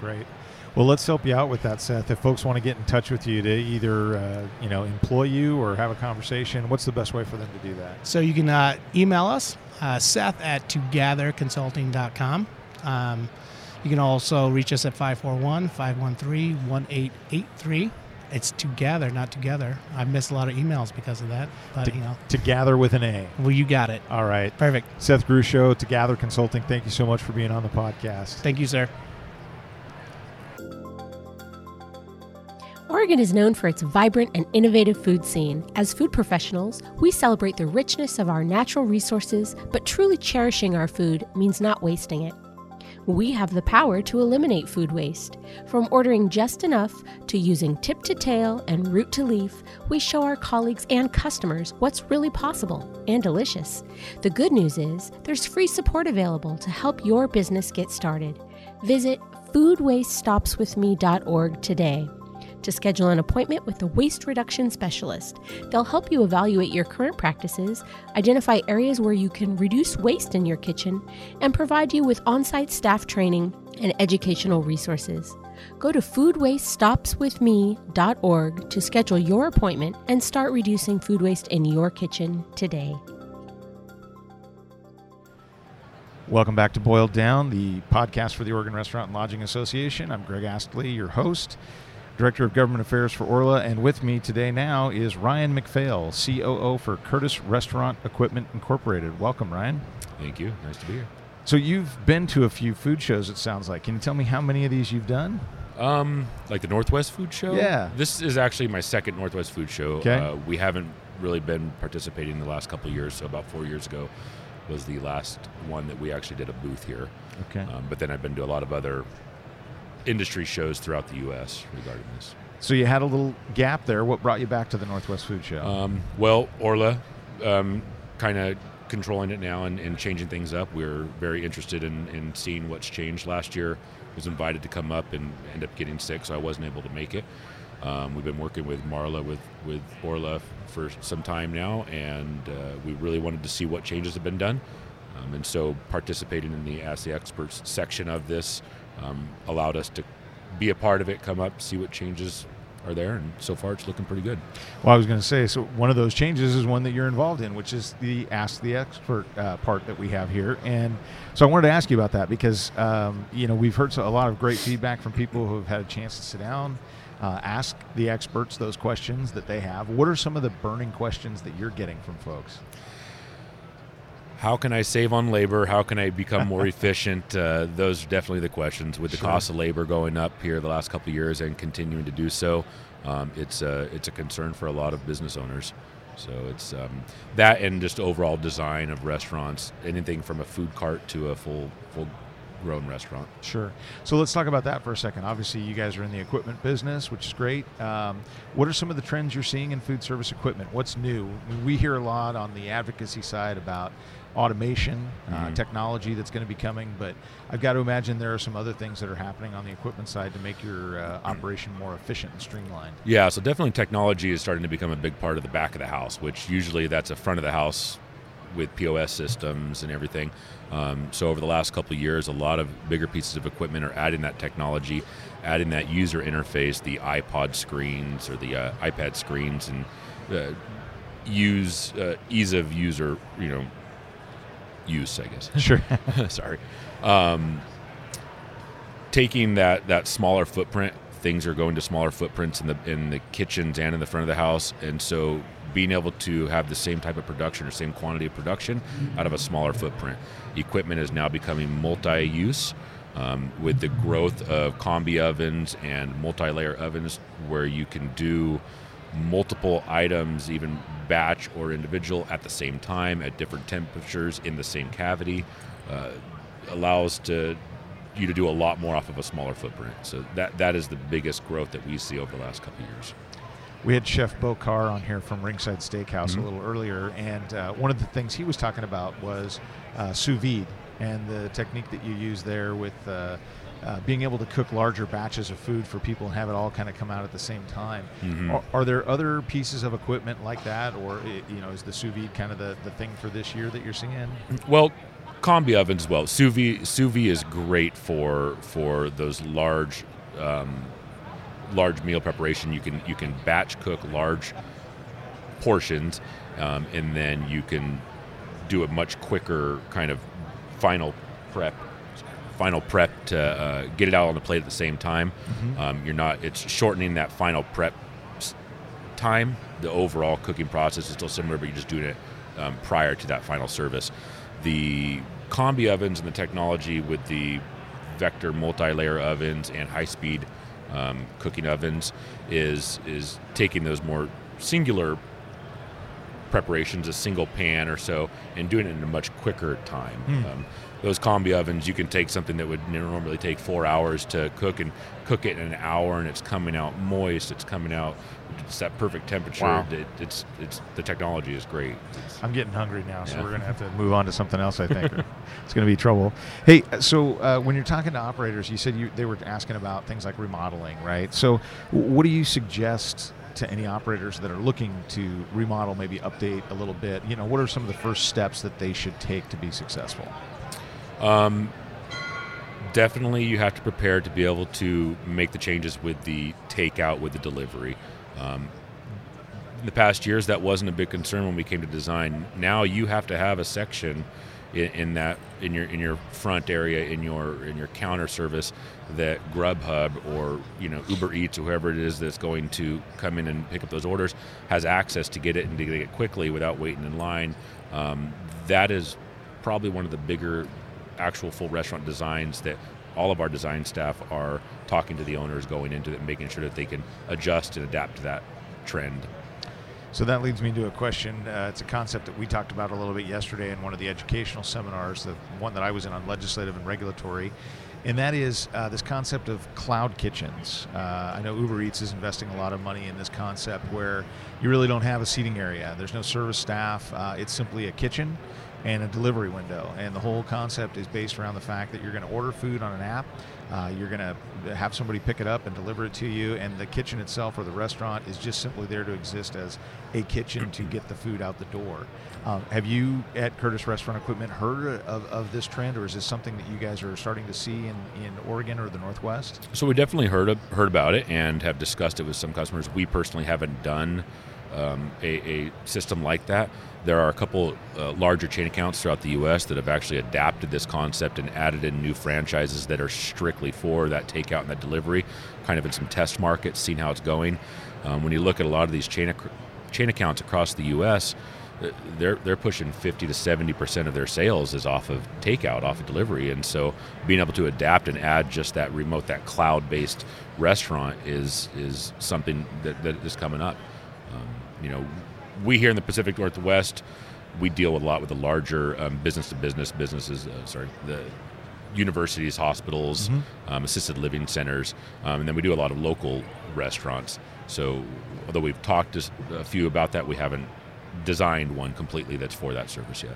Great. Well, let's help you out with that, Seth. If folks want to get in touch with you to either uh, you know employ you or have a conversation, what's the best way for them to do that? so you can uh, email us, uh, Seth at togetherconsulting.com. Um, you can also reach us at 541 513 1883. It's together, not together. I've missed a lot of emails because of that, but you know, To gather with an A. well, you got it. All right. Perfect. Seth Grusho, to Gather Consulting. Thank you so much for being on the podcast. Thank you, sir. Oregon is known for its vibrant and innovative food scene. As food professionals, we celebrate the richness of our natural resources, but truly cherishing our food means not wasting it. We have the power to eliminate food waste. From ordering just enough to using tip to tail and root to leaf, we show our colleagues and customers what's really possible and delicious. The good news is there's free support available to help your business get started. Visit foodwastestopswithme.org today to schedule an appointment with a waste reduction specialist. They'll help you evaluate your current practices, identify areas where you can reduce waste in your kitchen, and provide you with on site staff training and educational resources. Go to foodwastestopswithme.org to schedule your appointment and start reducing food waste in your kitchen today. Welcome back to Boiled Down, the podcast for the Oregon Restaurant and Lodging Association. I'm Greg Astley, your host, Director of Government Affairs for Orla, and with me today now is Ryan McPhail, COO for Curtis Restaurant Equipment Incorporated. Welcome, Ryan. Thank you. Nice to be here. So you've been to a few food shows. It sounds like. Can you tell me how many of these you've done? Um, like the Northwest Food Show. Yeah. This is actually my second Northwest Food Show. Okay. Uh, we haven't really been participating in the last couple of years. So about four years ago was the last one that we actually did a booth here. Okay. Um, but then I've been to a lot of other industry shows throughout the U.S. regarding this. So you had a little gap there. What brought you back to the Northwest Food Show? Um, well, Orla, um, kind of controlling it now and, and changing things up. We're very interested in, in seeing what's changed. Last year, was invited to come up and end up getting sick, so I wasn't able to make it. Um, we've been working with Marla with with Orla for some time now, and uh, we really wanted to see what changes have been done. Um, and so, participating in the Ask the Experts section of this um, allowed us to be a part of it, come up, see what changes are there, and so far it's looking pretty good. Well, I was going to say, so one of those changes is one that you're involved in, which is the Ask the Expert uh, part that we have here. And so I wanted to ask you about that because, um, you know, we've heard a lot of great feedback from people who have had a chance to sit down, uh, ask the experts those questions that they have. What are some of the burning questions that you're getting from folks? How can I save on labor? How can I become more [LAUGHS] efficient? Uh, those are definitely the questions. With the Sure. cost of labor going up here the last couple of years and continuing to do so, um, it's a it's a concern for a lot of business owners. So it's um, that and just overall design of restaurants, anything from a food cart to a full full grown restaurant. Sure. So let's talk about that for a second. Obviously, you guys are in the equipment business, which is great. Um, what are some of the trends you're seeing in food service equipment? What's new? We hear a lot on the advocacy side about automation, uh, Mhm. technology that's going to be coming, but I've got to imagine there are some other things that are happening on the equipment side to make your uh, operation more efficient and streamlined. Yeah, so definitely technology is starting to become a big part of the back of the house, which usually that's a front of the house with POS systems and everything. Um, so over the last couple of years, a lot of bigger pieces of equipment are adding that technology, adding that user interface, the iPod screens or the uh, iPad screens, and uh, use uh, ease of user, you know, use, I guess. [LAUGHS] Sure. [LAUGHS] sorry um, taking that that smaller footprint things are going to smaller footprints in the in the kitchens and in the front of the house and so being able to have the same type of production or same quantity of production out of a smaller footprint equipment is now becoming multi-use um, with the growth of combi ovens and multi-layer ovens where you can do multiple items, even batch or individual, at the same time at different temperatures in the same cavity, uh, allows to you to do a lot more off of a smaller footprint. So that that is the biggest growth that we see over the last couple years. We had Chef Bo Carr on here from Ringside Steakhouse Mhm. a little earlier, and uh, one of the things he was talking about was uh, sous vide and the technique that you use there with uh, uh, being able to cook larger batches of food for people and have it all kind of come out at the same time. Mhm. Are, are there other pieces of equipment like that, or you know, is the sous vide kind of the, the thing for this year that you're seeing? Well, combi ovens as well. Sous vide, sous vide is great for for those large um, large meal preparation. You can you can batch cook large portions, um, and then you can do a much quicker kind of final prep final prep to uh, get it out on the plate at the same time. Um, you're not it's shortening that final prep time. The overall cooking process is still similar, but you're just doing it um, prior to that final service. The combi ovens and the technology with the vector multi-layer ovens and high-speed um, cooking ovens is is taking those more singular preparations, a single pan or so, and doing it in a much quicker time. Um, those combi ovens, you can take something that would normally take four hours to cook and cook it in an hour, and it's coming out moist. It's coming out. It's that perfect temperature. Wow. It, it's it's the technology is great. It's- I'm getting hungry now, so Yeah. we're going to have to move on to something else. I think [LAUGHS] it's going to be trouble. Hey, so uh, when you're talking to operators, you said you they were asking about things like remodeling, right? So, what do you suggest to any operators that are looking to remodel, maybe update a little bit? You know, what are some of the first steps that they should take to be successful? Um, definitely, you have to prepare to be able to make the changes with the takeout, with the delivery. Um, in the past years, that wasn't a big concern when we came to design. Now you have to have a section in, in that in your in your front area in your in your counter service that Grubhub or you know Uber Eats or whoever it is that's going to come in and pick up those orders has access to get it and to get it quickly without waiting in line. Um, that is probably one of the bigger actual full restaurant designs that all of our design staff are talking to the owners going into it, and making sure that they can adjust and adapt to that trend. So that leads me to a question. Uh, it's a concept that we talked about a little bit yesterday in one of the educational seminars, the one that I was in on legislative and regulatory, and that is uh, this concept of cloud kitchens. Uh, I know Uber Eats is investing a lot of money in this concept where you really don't have a seating area. There's no service staff. Uh, it's simply a kitchen and a delivery window. And the whole concept is based around the fact that you're going to order food on an app. Uh, you're going to have somebody pick it up and deliver it to you, and the kitchen itself or the restaurant is just simply there to exist as a kitchen to get the food out the door. Um, have you at Curtis Restaurant Equipment heard of, of this trend, or is this something that you guys are starting to see in, in Oregon or the Northwest? So we definitely heard of, heard about it and have discussed it with some customers. We personally haven't done um, a, a system like that. There are a couple uh, larger chain accounts throughout the U.S. that have actually adapted this concept and added in new franchises that are strictly for that takeout and that delivery, kind of in some test markets, seeing how it's going. Um, when you look at a lot of these chain, ac- chain accounts across the U.S., uh, they're they're pushing 50 to 70 percent of their sales is off of takeout, off of delivery, and so being able to adapt and add just that remote, that cloud-based restaurant is is something that, that is coming up. You know, we here in the Pacific Northwest, we deal a lot with the larger um, business-to-business businesses. Uh, sorry, the universities, hospitals, um, assisted living centers, um, and then we do a lot of local restaurants. So, although we've talked to a few about that, we haven't designed one completely that's for that service yet.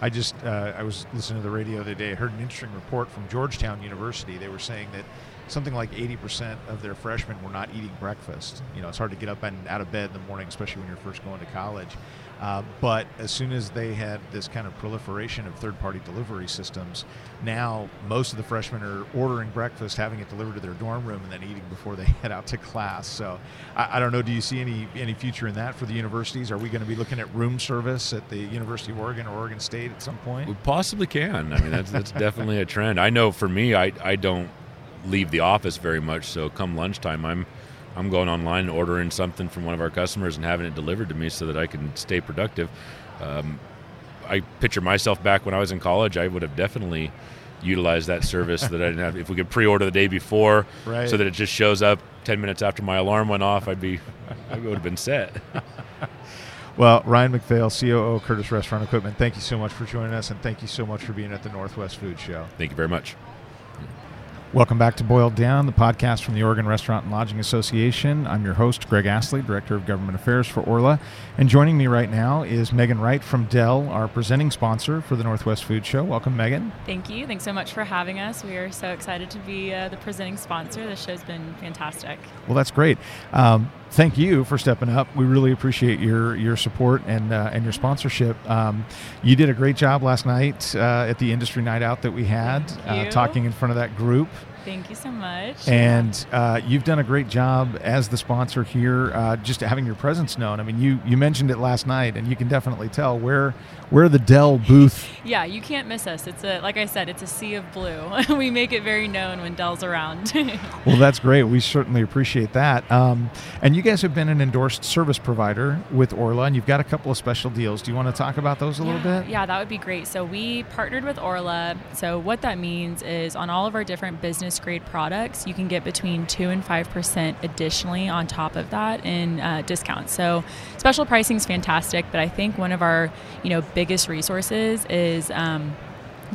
I just uh, I was listening to the radio the other day. I heard an interesting report from Georgetown University. They were saying that something like 80% of their freshmen were not eating breakfast. You know, it's hard to get up and out of bed in the morning, especially when you're first going to college. Uh, but as soon as they had this kind of proliferation of third-party delivery systems, now most of the freshmen are ordering breakfast, having it delivered to their dorm room, and then eating before they [LAUGHS] head out to class. So I, I don't know. Do you see any any future in that for the universities? Are we going to be looking at room service at the University of Oregon or Oregon State at some point? We possibly can. I mean, that's, that's definitely a trend. I know for me, I, I don't leave the office very much. So come lunchtime, I'm I'm going online and ordering something from one of our customers and having it delivered to me so that I can stay productive. Um, I picture myself back when I was in college. I would have definitely utilized that service that I didn't have. If we could pre-order the day before, Right. so that it just shows up ten minutes after my alarm went off, I'd be I would have been set. [LAUGHS] Well, Ryan McPhail, COO Curtis Restaurant Equipment, thank you so much for joining us, and thank you so much for being at the Northwest Food Show. Thank you very much. Welcome back to Boiled Down, the podcast from the Oregon Restaurant and Lodging Association. I'm your host, Greg Astley, Director of Government Affairs for Orla. And joining me right now is Megan Wright from Dell, our presenting sponsor for the Northwest Food Show. Welcome, Megan. Thank you. Thanks so much for having us. We are so excited to be uh, the presenting sponsor. The show's been fantastic. Well, that's great. Um, thank you for stepping up. We really appreciate your your support and uh, and your sponsorship. Um, you did a great job last night uh, at the industry night out that we had, uh, talking in front of that group. Thank you so much. And uh, you've done a great job as the sponsor here, uh, just having your presence known. I mean, you you mentioned it last night, and you can definitely tell where where the Dell booth. yeah, you can't miss us. It's a like I said, it's a sea of blue. [LAUGHS] we make it very known when Dell's around. [LAUGHS] well, that's great. We certainly appreciate that. Um, and you guys have been an endorsed service provider with Orla, and you've got a couple of special deals. Do you want to talk about those a yeah, little bit? Yeah, that would be great. So we partnered with Orla. So what that means is on all of our different business grade products, you can get between two and five percent additionally on top of that in uh, discounts. So special pricing is fantastic, but I think one of our you know biggest resources is um,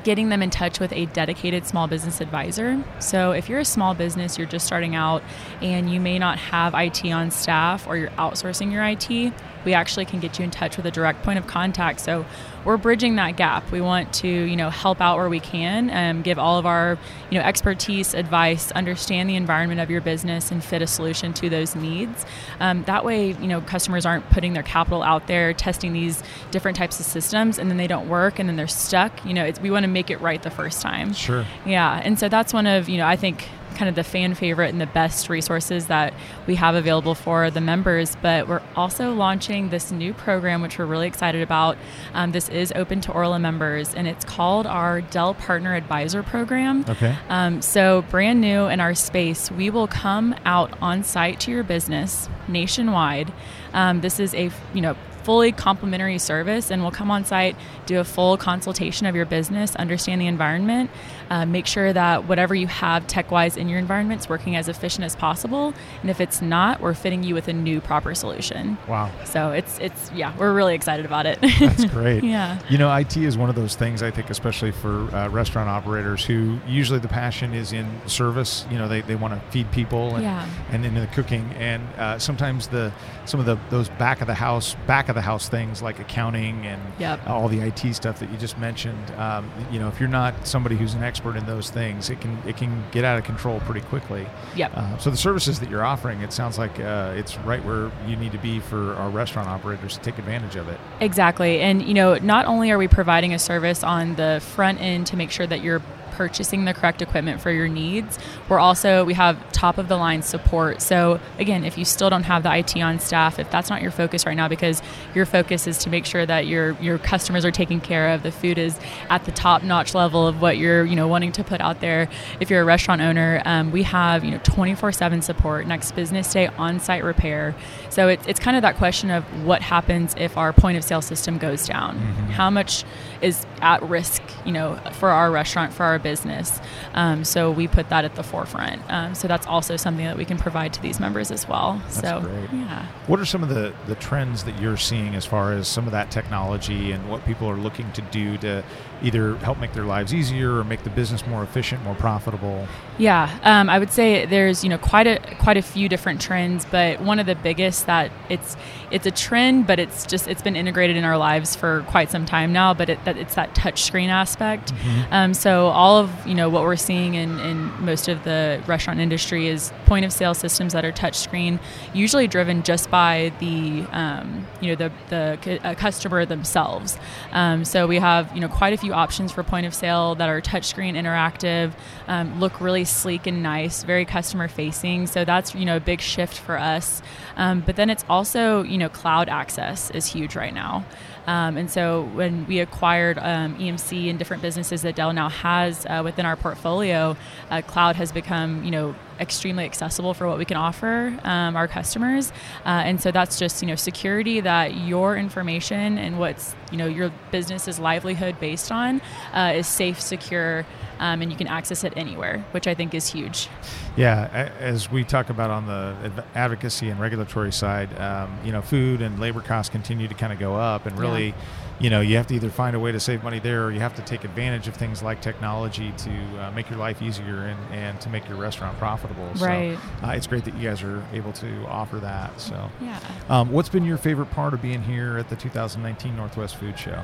getting them in touch with a dedicated small business advisor. So, if you're a small business, you're just starting out and you may not have IT on staff or you're outsourcing your IT, we actually can get you in touch with a direct point of contact. So, we're bridging that gap. We want to, you know, help out where we can, um, give all of our, you know, expertise, advice, understand the environment of your business, and fit a solution to those needs. Um, that way, you know, customers aren't putting their capital out there, testing these different types of systems, and then they don't work, and then they're stuck. You know, we want to make it right the first time. Sure. Yeah, and so that's one of, you know, I think kind of the fan favorite and the best resources that we have available for the members. But we're also launching this new program, which we're really excited about. Um, this is open to Orla members, and it's called our Dell Partner Advisor Program. Okay. Um, so, brand new in our space, we will come out on site to your business nationwide. Um, this is a you know fully complimentary service and we'll come on site do a full consultation of your business understand the environment uh, make sure that whatever you have tech wise in your environment is working as efficient as possible. And if it's not, we're fitting you with a new proper solution. Wow. So it's it's yeah, we're really excited about it. That's [LAUGHS] great. yeah. You know, IT is one of those things I think, especially for uh, restaurant operators who usually the passion is in service. You know, they, they want to feed people and yeah. and in the cooking, and uh, sometimes the some of the those back of the house back of the house things like accounting and yep. all the IT stuff that you just mentioned. Um, you know, if you're not somebody who's an expert expert in those things, it can it can get out of control pretty quickly. Yep. Uh, so the services that you're offering, it sounds like uh, it's right where you need to be for our restaurant operators to take advantage of it. Exactly, and you know, not only are we providing a service on the front end to make sure that you're purchasing the correct equipment for your needs. We're also we have top of the line support. So again, if you still don't have the IT on staff, if that's not your focus right now because your focus is to make sure that your your customers are taken care of, the food is at the top notch level of what you're, you know, wanting to put out there. If you're a restaurant owner, um, we have, you know, 24/7 support, next business day on-site repair. So it's it's kind of that question of what happens if our point of sale system goes down. Mm-hmm. How much is at risk, you know, for our restaurant, for our business. Um, so we put that at the forefront. Um, so that's also something that we can provide to these members as well. That's so great. yeah. What are some of the the trends that you're seeing as far as some of that technology and what people are looking to do to either help make their lives easier or make the business more efficient, more profitable? Yeah, um, I would say there's you know quite a quite a few different trends, but one of the biggest that it's it's a trend, but it's just it's been integrated in our lives for quite some time now. But it, that it's that touch screen aspect. Mm-hmm. Um, so all of you know what we're seeing in, in most of the restaurant industry is point of sale systems that are touch screen, usually driven just by the um, you know the the uh, customer themselves. Um, so we have you know quite a few options for point of sale that are touchscreen interactive, um, look really sleek and nice, very customer facing. So that's you know a big shift for us. Um, but then it's also you know cloud access is huge right now. Um, and so when we acquired um, EMC and different businesses that Dell now has uh, within our portfolio, uh, cloud has become, you know, extremely accessible for what we can offer um, our customers. Uh, and so that's just, you know, security that your information and what's, you know, your business's livelihood based on uh, is safe, secure, um, and you can access it anywhere, which I think is huge. Yeah, as we talk about on the advocacy and regulatory side, um, you know, food and labor costs continue to kind of go up, and really, Yeah. You know, you have to either find a way to save money there, or you have to take advantage of things like technology to uh, make your life easier and, and to make your restaurant profitable. Right. So, uh, it's great that you guys are able to offer that. So, Yeah. um, what's been your favorite part of being here at the 2019 Northwest Food Show?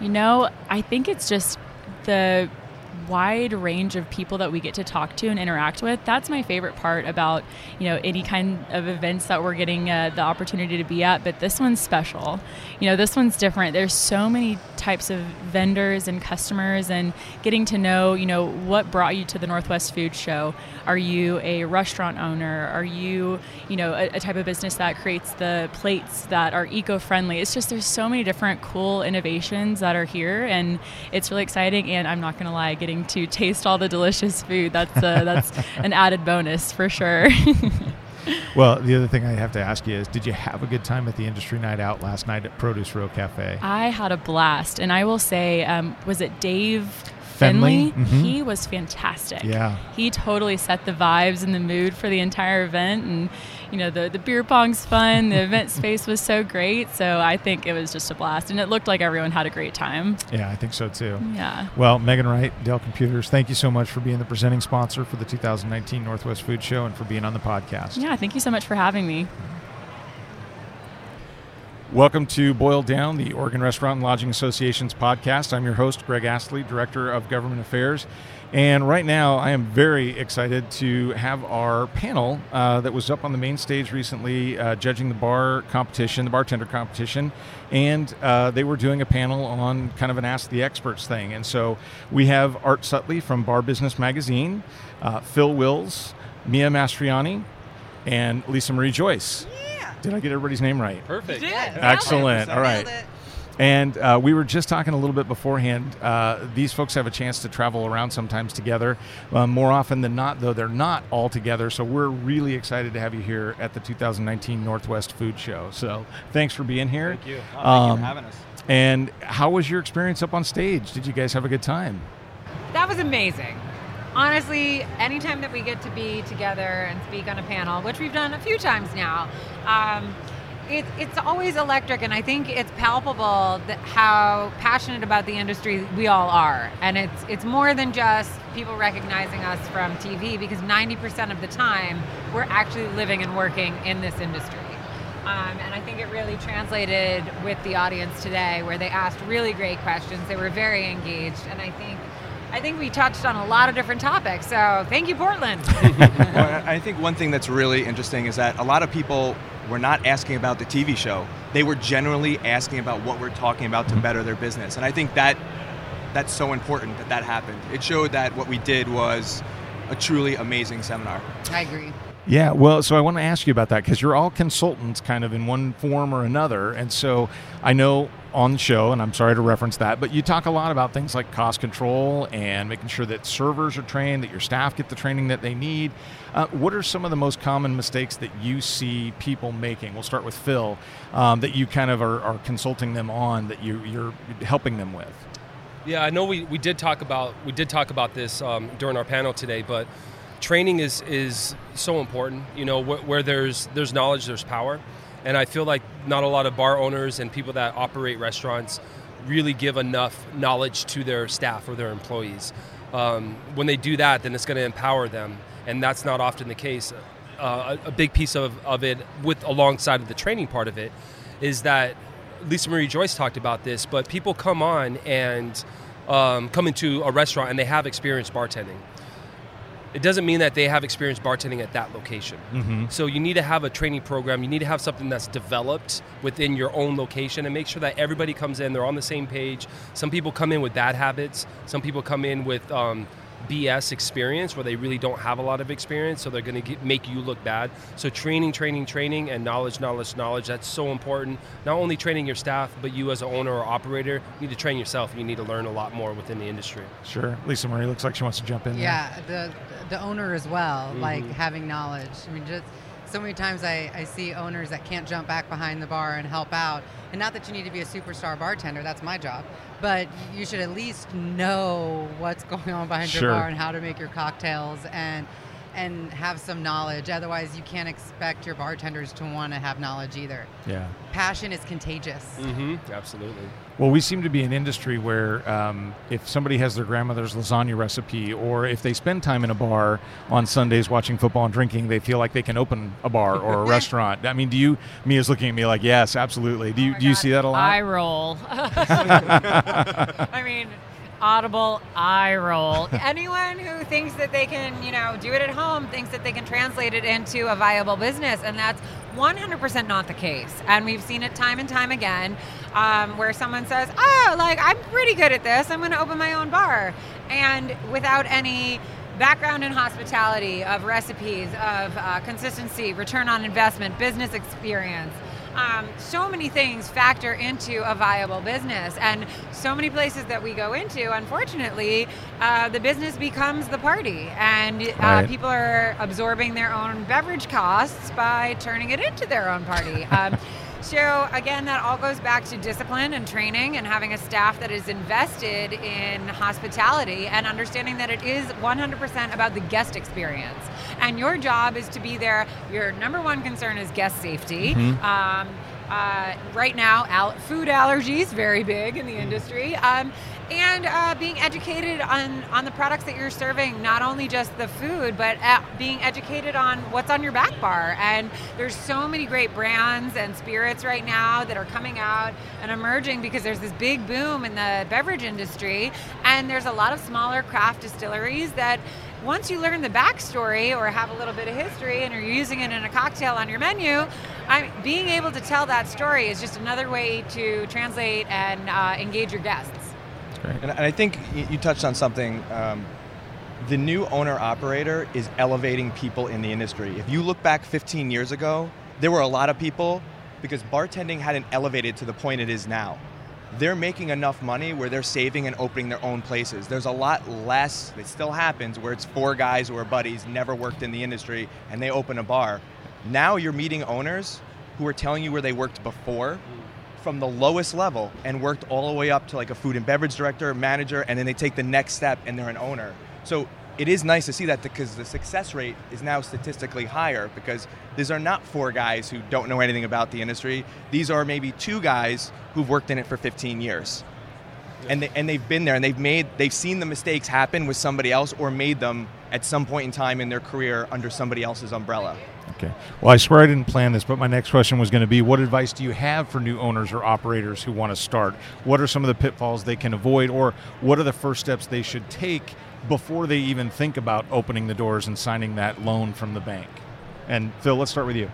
You know, I think it's just the wide range of people that we get to talk to and interact with. That's my favorite part about, you know, any kind of events that we're getting uh, the opportunity to be at, but this one's special. You know, this one's different. There's so many types of vendors and customers and getting to know, you know, what brought you to the Northwest Food Show. Are you a restaurant owner? Are you, you know, a, a type of business that creates the plates that are eco-friendly? It's just there's so many different cool innovations that are here and it's really exciting and I'm not going to lie, getting to taste all the delicious food, that's uh, that's [LAUGHS] an added bonus for sure. [LAUGHS] Well, the other thing I have to ask you is, did you have a good time at the industry night out last night at Produce Row Cafe? I had a blast, and I will say, um, was it Dave Finley? Mhm. He was fantastic. Yeah. he totally set the vibes and the mood for the entire event, and you know the the beer pong's fun. The [LAUGHS] event space was so great, so I think it was just a blast, and it looked like everyone had a great time. Yeah, I think so too. Yeah. Well, Megan Wright, Dell Computers, thank you so much for being the presenting sponsor for the 2019 Northwest Food Show and for being on the podcast. Yeah, thank you so much for having me. Welcome to Boil Down, the Oregon Restaurant and Lodging Association's podcast. I'm your host, Greg Astley, Director of Government Affairs. And right now, I am very excited to have our panel uh, that was up on the main stage recently uh, judging the bar competition, the bartender competition. And uh, they were doing a panel on kind of an Ask the Experts thing. And so we have Art Sutley from Bar Business Magazine, uh, Phil Wills, Mia Mastroianni, and Lisa Marie Joyce. Did I get everybody's name right? Perfect. Excellent. All right. And uh, we were just talking a little bit beforehand. Uh, these folks have a chance to travel around sometimes together. Um, more often than not, though, they're not all together. So we're really excited to have you here at the 2019 Northwest Food Show. So thanks for being here. Thank you. Oh, thank Um, you for having us. And how was your experience up on stage? Did you guys have a good time? That was amazing. Honestly, anytime that we get to be together and speak on a panel, which we've done a few times now, um, it, it's always electric, and I think it's palpable that how passionate about the industry we all are. And it's it's more than just people recognizing us from TV, because 90% of the time we're actually living and working in this industry. Um, and I think it really translated with the audience today, where they asked really great questions. They were very engaged, and I think I think we touched on a lot of different topics. So thank you, Portland. [LAUGHS] well, I I think one thing that's really interesting is that a lot of people were not asking about the TV show. They were generally asking about what we're talking about to better their business. And I think that that's so important that that happened. It showed that what we did was a truly amazing seminar. I agree. Yeah, well, so I want to ask you about that because you're all consultants kind of in one form or another. And so I know on the show, and I'm sorry to reference that, but you talk a lot about things like cost control and making sure that servers are trained, that your staff get the training that they need. Uh, what are some of the most common mistakes that you see people making? We'll start with Phil, um, that you kind of are, are consulting them on, that you, you're helping them with. Yeah, I know we, we did talk about we did talk about this um, during our panel today, but training is is so important. You know, wh- where there's there's knowledge, there's power, and I feel like not a lot of bar owners and people that operate restaurants really give enough knowledge to their staff or their employees. Um, when they do that, then it's going to empower them, and that's not often the case. Uh, a, a big piece of, of it, with alongside of the training part of it, is that Lisa Marie Joyce talked about this, but people come on and um, come into a restaurant and they have experience bartending. It doesn't mean that they have experience bartending at that location. Mhm. So you need to have a training program. You need to have something that's developed within your own location and make sure that everybody comes in. They're on the same page. Some people come in with bad habits. Some people come in with um, BS experience where they really don't have a lot of experience, so they're going to make you look bad. So training, training, training, and knowledge, knowledge, knowledge. That's so important. Not only training your staff, but you as an owner or operator you need to train yourself. You need to learn a lot more within the industry. Sure. Lisa Marie looks like she wants to jump in. there. Yeah, the the owner as well, Mhm. like having knowledge. I mean, just so many times I, I see owners that can't jump back behind the bar and help out. And not that you need to be a superstar bartender, that's my job. But you should at least know what's [LAUGHS] going on behind Sure. your bar and how to make your cocktails and and have some knowledge. Otherwise you can't expect your bartenders to want to have knowledge either. Yeah. Passion is contagious. Mm-hmm. Absolutely. Well, we seem to be an industry where um, if somebody has their grandmother's lasagna recipe, or if they spend time in a bar on Sundays watching football and drinking, they feel like they can open a bar or a [LAUGHS] restaurant. I mean, do you? Mia's looking at me like, yes, absolutely. Do you? do you see that a lot? Eye roll. [LAUGHS] I mean, audible eye roll. [LAUGHS] Anyone who thinks that they can, you know, do it at home thinks that they can translate it into a viable business, and that's 100% not the case. And we've seen it time and time again, um, where someone says, "Oh, like I'm pretty good at this. I'm going to open my own bar," and without any background in hospitality, of recipes, of uh, consistency, return on investment, business experience. Um, so many things factor into a viable business, and so many places that we go into, unfortunately, uh, the business becomes the party, and uh, Right. people are absorbing their own beverage costs by turning it into their own party. [LAUGHS] Um, so again, that all goes back to discipline and training and having a staff that is invested in hospitality and understanding that it is 100% about the guest experience. And your job is to be there. Your number one concern is guest safety. Mhm. Um, uh, right now, al- food allergies very big in the industry, um, and uh, being educated on on the products that you're serving, not only just the food, but uh, being educated on what's on your back bar. And there's so many great brands and spirits right now that are coming out and emerging because there's this big boom in the beverage industry, and there's a lot of smaller craft distilleries that once you learn the backstory or have a little bit of history and are using it in a cocktail on your menu, I, being able to tell that story is just another way to translate and uh, engage your guests. And, and I think you touched on something. Um, the new owner operator is elevating people in the industry. If you look back 15 years ago, there were a lot of people because bartending hadn't elevated to the point it is now. They're making enough money where they're saving and opening their own places. There's a lot less, it still happens, where it's four guys who are buddies, never worked in the industry, and they open a bar. Now you're meeting owners who are telling you where they worked before from the lowest level and worked all the way up to like a food and beverage director, manager, and then they take the next step and they're an owner. So it is nice to see that because the success rate is now statistically higher because these are not four guys who don't know anything about the industry. These are maybe two guys who've worked in it for 15 years. And, they, and they've been there and they've made they've seen the mistakes happen with somebody else or made them at some point in time in their career under somebody else's umbrella. Okay. Well, I swear I didn't plan this, but my next question was going to be what advice do you have for new owners or operators who want to start? What are some of the pitfalls they can avoid, or what are the first steps they should take before they even think about opening the doors and signing that loan from the bank? And Phil, let's start with you.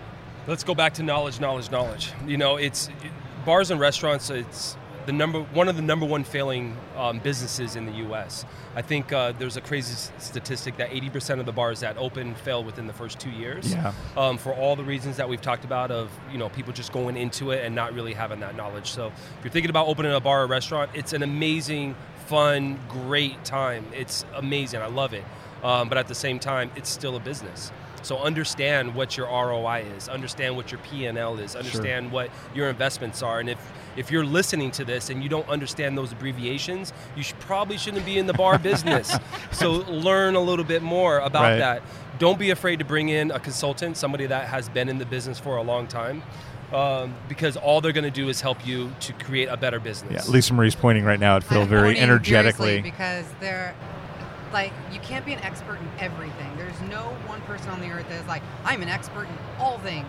Let's go back to knowledge, knowledge, knowledge. You know, it's it, bars and restaurants. It's the number one of the number one failing um, businesses in the U.S. I think uh, there's a crazy statistic that 80% of the bars that open fail within the first two years. Yeah. Um, for all the reasons that we've talked about of you know people just going into it and not really having that knowledge. So if you're thinking about opening a bar or restaurant, it's an amazing, fun, great time. It's amazing. I love it. Um, but at the same time, it's still a business. So understand what your ROI is, understand what your P&L is, understand what your investments are, and if if you're listening to this and you don't understand those abbreviations, you should, probably shouldn't be in the bar business. [LAUGHS] so learn a little bit more about Right. that. Don't be afraid to bring in a consultant, somebody that has been in the business for a long time, um, because all they're going to do is help you to create a better business. Yeah, Lisa Marie's pointing right now at Phil very energetically. because they're like you can't be an expert in everything. There's no one person on the earth that is like I'm an expert in all things.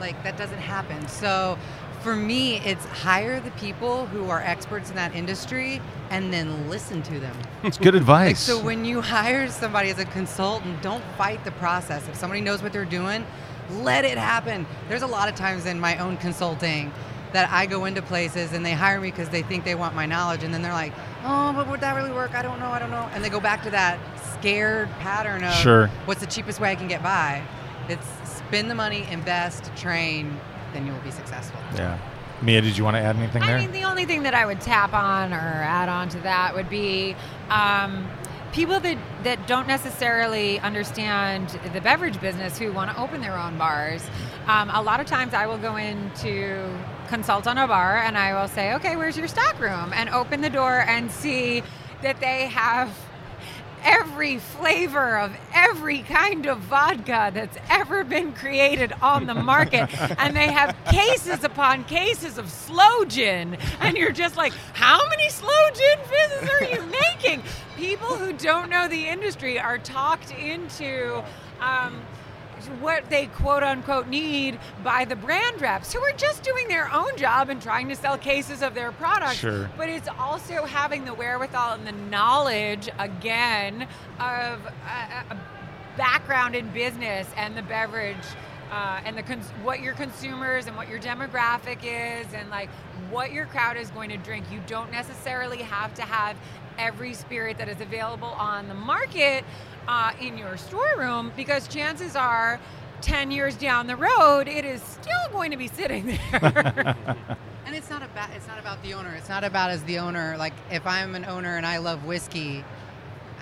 Like that doesn't happen. So for me, it's hire the people who are experts in that industry and then listen to them. It's good Like, advice. so when you hire somebody as a consultant, don't fight the process. If somebody knows what they're doing, let it happen. There's a lot of times in my own consulting that I go into places and they hire me because they think they want my knowledge, and then they're like, "Oh, but would that really work? I don't know. I don't know." And they go back to that scared pattern of, Sure. "What's the cheapest way I can get by?" It's spend the money, invest, train, then you will be successful. yeah. Mia, did you want to add anything I mean, the only thing that I would tap on or add on to that would be um, people that, that don't necessarily understand the beverage business who want to open their own bars, um, a lot of times I will go into consult on a bar and I will say, okay, where's your stock room? And open the door and see that they have every flavor of every kind of vodka that's ever been created on the market. [LAUGHS] and they have cases upon cases of sloe gin. And you're just like, how many sloe gin fizzes are you making? People who don't know the industry are talked into. Um, what they quote unquote need by the brand reps who are just doing their own job and trying to sell cases of their product. Sure. But it's also having the wherewithal and the knowledge, again, of a, a background in business and the beverage. Uh, and the cons- what your consumers and what your demographic is, and like what your crowd is going to drink. You don't necessarily have to have every spirit that is available on the market uh, in your storeroom because chances are 10 years down the road it is still going to be sitting there. [LAUGHS] And it's not about it's not about the owner. It's not about as the owner like if i'm an owner and i love whiskey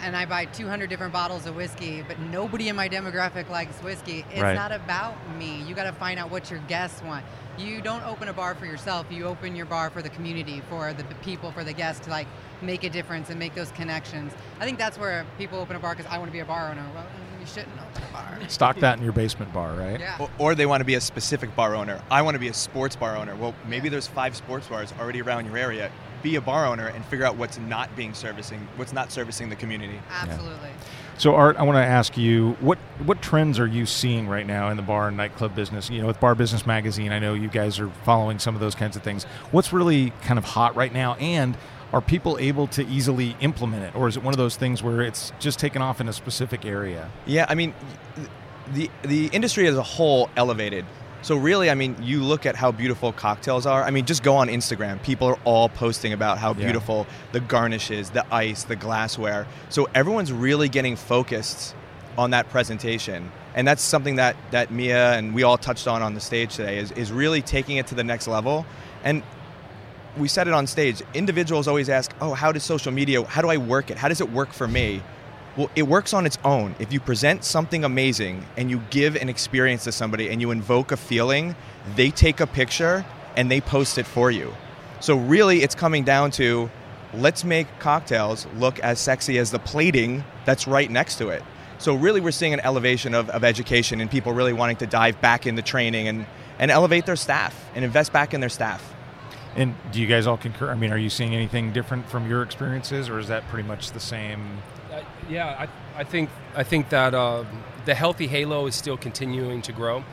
and i buy 200 different bottles of whiskey but nobody in my demographic likes whiskey it's Right. not about me you got to find out what your guests want you don't open a bar for yourself you open your bar for the community for the people for the guests to like make a difference and make those connections i think that's where people open a bar because i want to be a bar owner well you shouldn't open a bar [LAUGHS] Stock that in your basement bar, right? Yeah. Or, or they want to be a specific bar owner. I want to be a sports bar owner. Well, maybe there's five sports bars already around your area. Be a bar owner and figure out what's not being servicing, what's not servicing the community. absolutely So, Art, I want to ask you what what trends are you seeing right now in the bar and nightclub business? You know, with Bar Business Magazine, I know you guys are following some of those kinds of things. What's really kind of hot right now, and are people able to easily implement it, or is it one of those things where it's just taken off in a specific area? Yeah, I mean, the the industry as a whole elevated. So really, I mean, you look at how beautiful cocktails are. I mean, just go on Instagram. People are all posting about how Yeah. beautiful the garnishes, the ice, the glassware. So everyone's really getting focused on that presentation. And that's something that, that Mia and we all touched on on the stage today is, is really taking it to the next level. And we said it on stage. Individuals always ask, "Oh, how does social media? How do I work it? How does it work for me?" Well, it works on its own. If you present something amazing and you give an experience to somebody and you invoke a feeling, they take a picture and they post it for you. So really, it's coming down to let's make cocktails look as sexy as the plating that's right next to it. So really, we're seeing an elevation of, of education and people really wanting to dive back into training and, and elevate their staff and invest back in their staff. And do you guys all concur? I mean, are you seeing anything different from your experiences, or is that pretty much the same? Yeah, I, I think I think that uh, the healthy halo is still continuing to grow.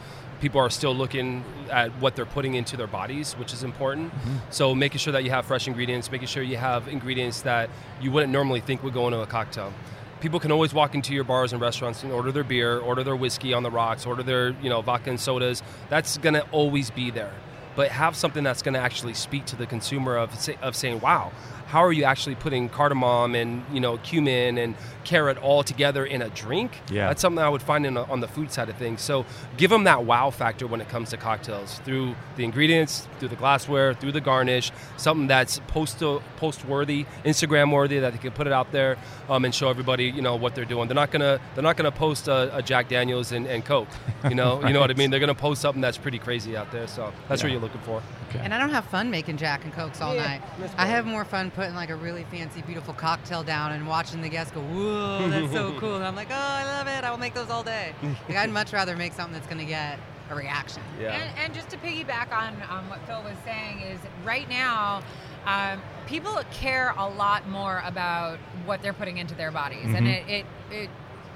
People are still looking at what they're putting into their bodies, which is important. So making sure that you have fresh ingredients, making sure you have ingredients that you wouldn't normally think would go into a cocktail. People can always walk into your bars and restaurants and order their beer, order their whiskey on the rocks, order their you know vodka and sodas. That's gonna always be there. But have something that's going to actually speak to the consumer of say, of saying, "Wow, how are you actually putting cardamom and you know cumin and carrot all together in a drink?" Yeah. that's something I would find in a, on the food side of things. So give them that wow factor when it comes to cocktails through the ingredients, through the glassware, through the garnish, something that's post post worthy, Instagram worthy that they can put it out there um, and show everybody you know what they're doing. They're not gonna they're not gonna post a, a Jack Daniels and, and Coke. You know [LAUGHS] you know what I mean. They're gonna post something that's pretty crazy out there. So that's Yeah. what you're looking for. And I don't have fun making Jack and Cokes all Yeah, night. I have more fun putting like a really fancy, beautiful cocktail down and watching the guests go, "Whoa, that's so [LAUGHS] cool!" And I'm like, "Oh, I love it. I will make those all day." like, I'd much rather make something that's going to get a reaction. And, and just to piggyback on, on what Phil was saying is right now, um, people care a lot more about what they're putting into their bodies, and Mhm. it, it it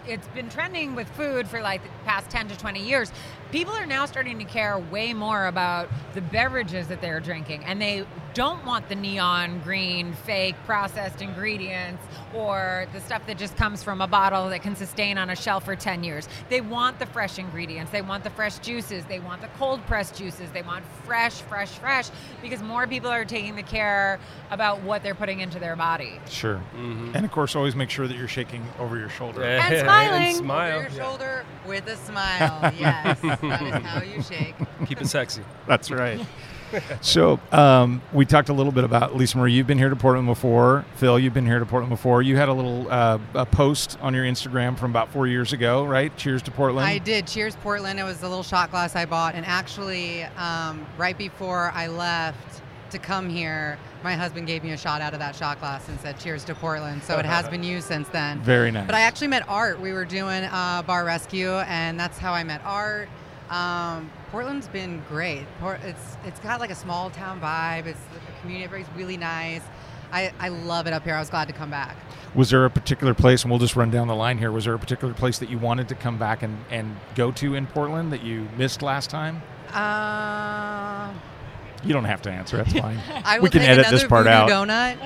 it's been trending with food for like the past 10 to 20 years. People are now starting to care way more about the beverages that they're drinking, and they don't want the neon green, fake processed ingredients or the stuff that just comes from a bottle that can sustain on a shelf for 10 years. They want the fresh ingredients, they want the fresh juices, they want the cold pressed juices, they want fresh, fresh, fresh, because more people are taking the care about what they're putting into their body. Sure. Mm-hmm. And of course, always make sure that you're shaking over your shoulder. [LAUGHS] And smiling. And smile. Over your shoulder, With a smile, yes. [LAUGHS] that is [LAUGHS] how you shake. Keep it sexy. That's right. [LAUGHS] so um, we talked a little bit about Lisa Marie. You've been here to Portland before. Phil, you've been here to Portland before. You had a little uh, a post on your Instagram from about four years ago, right? Cheers to Portland. I did. Cheers, Portland. It was a little shot glass I bought, and actually, um, right before I left to come here, my husband gave me a shot out of that shot glass and said, "Cheers to Portland." So it has been used since then. Very nice. But I actually met Art. We were doing uh, bar rescue, and that's how I met Art. Um, Portland's been great. Port, it's it's got like a small town vibe. It's the community. Everybody's really nice. I, I love it up here. I was glad to come back. Was there a particular place, and we'll just run down the line here, was there a particular place that you wanted to come back and, and go to in Portland that you missed last time? Uh, You don't have to answer. That's [LAUGHS] fine. I will we can take edit this part out. donut.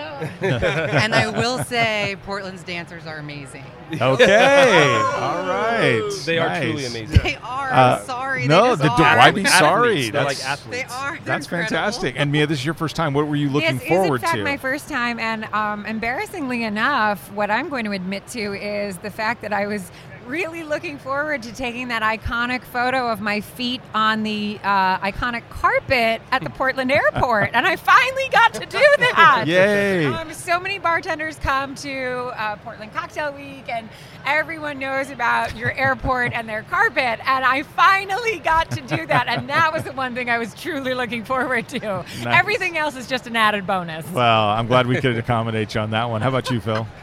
[LAUGHS] and I will say, Portland's dancers are amazing. Okay. [LAUGHS] All right. They are truly amazing. They are. Uh, I'm sorry. No, they the, are. why be sorry? They're That's, like athletes. They are. They're that's incredible. fantastic. And Mia, this is your first time. What were you looking This forward is in fact to? my first time, and um, embarrassingly enough, what I'm going to admit to is the fact that I was really looking forward to taking that iconic photo of my feet on the uh, iconic carpet at the [LAUGHS] Portland airport, and I finally got to do [LAUGHS] that. Yay. Um, so many bartenders come to uh, Portland Cocktail Week, and everyone knows about your airport and their carpet, and I finally got to do that, and that was the one thing I was truly looking forward to. Nice. Everything else is just an added bonus. well, I'm glad we could accommodate you on that one. How about you, Phil? [LAUGHS]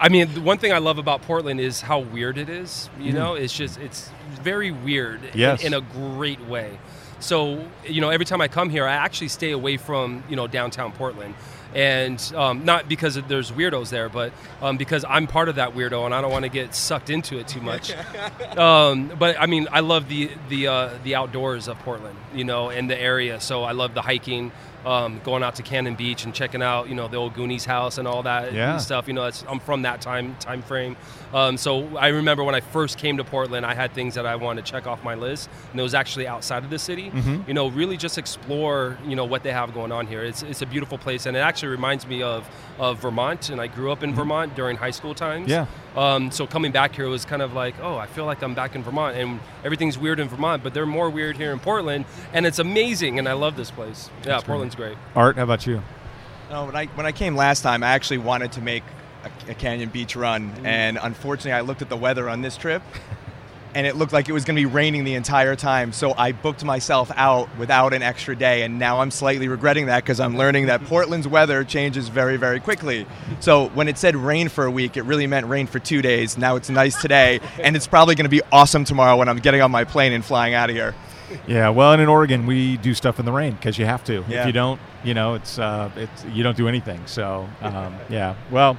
I mean, the one thing I love about Portland is how weird it is. You Mhm. know, it's just it's very weird in- in, a great way. So you know, every time I come here, I actually stay away from you know downtown Portland, and um, not because there's weirdos there, but um, because I'm part of that weirdo, and I don't want to get sucked into it too much. [LAUGHS] um, but I mean, I love the the uh, the outdoors of Portland, you know, and the area. So I love the hiking. Um, going out to Cannon Beach and checking out, you know, the old Goonies house and all that Yeah. stuff. You know, that's, I'm from that time time frame. Um, so I remember when I first came to Portland, I had things that I wanted to check off my list, and it was actually outside of the city. Mhm. You know, really just explore, you know, what they have going on here. It's, it's a beautiful place, and it actually reminds me of, of Vermont, and I grew up in Vermont during high school times. Yeah. Um, so coming back here was kind of like, oh, I feel like I'm back in Vermont, and everything's weird in Vermont, but they're more weird here in Portland, and it's amazing, and I love this place. Yeah, That's great. Portland's great. Art, how about you? No, when I when I came last time, I actually wanted to make a, a Cannon Beach run, and unfortunately, I looked at the weather on this trip, and it looked like it was going to be raining the entire time. So I booked myself out without an extra day, and now I'm slightly regretting that because I'm learning that Portland's weather changes very, very quickly. So when it said rain for a week, it really meant rain for two days. Now it's nice today, and it's probably going to be awesome tomorrow when I'm getting on my plane and flying out of here. Yeah, well, and in Oregon, we do stuff in the rain because you have to. If you don't, you know, it's uh, it's you don't do anything. So, um, yeah. Well,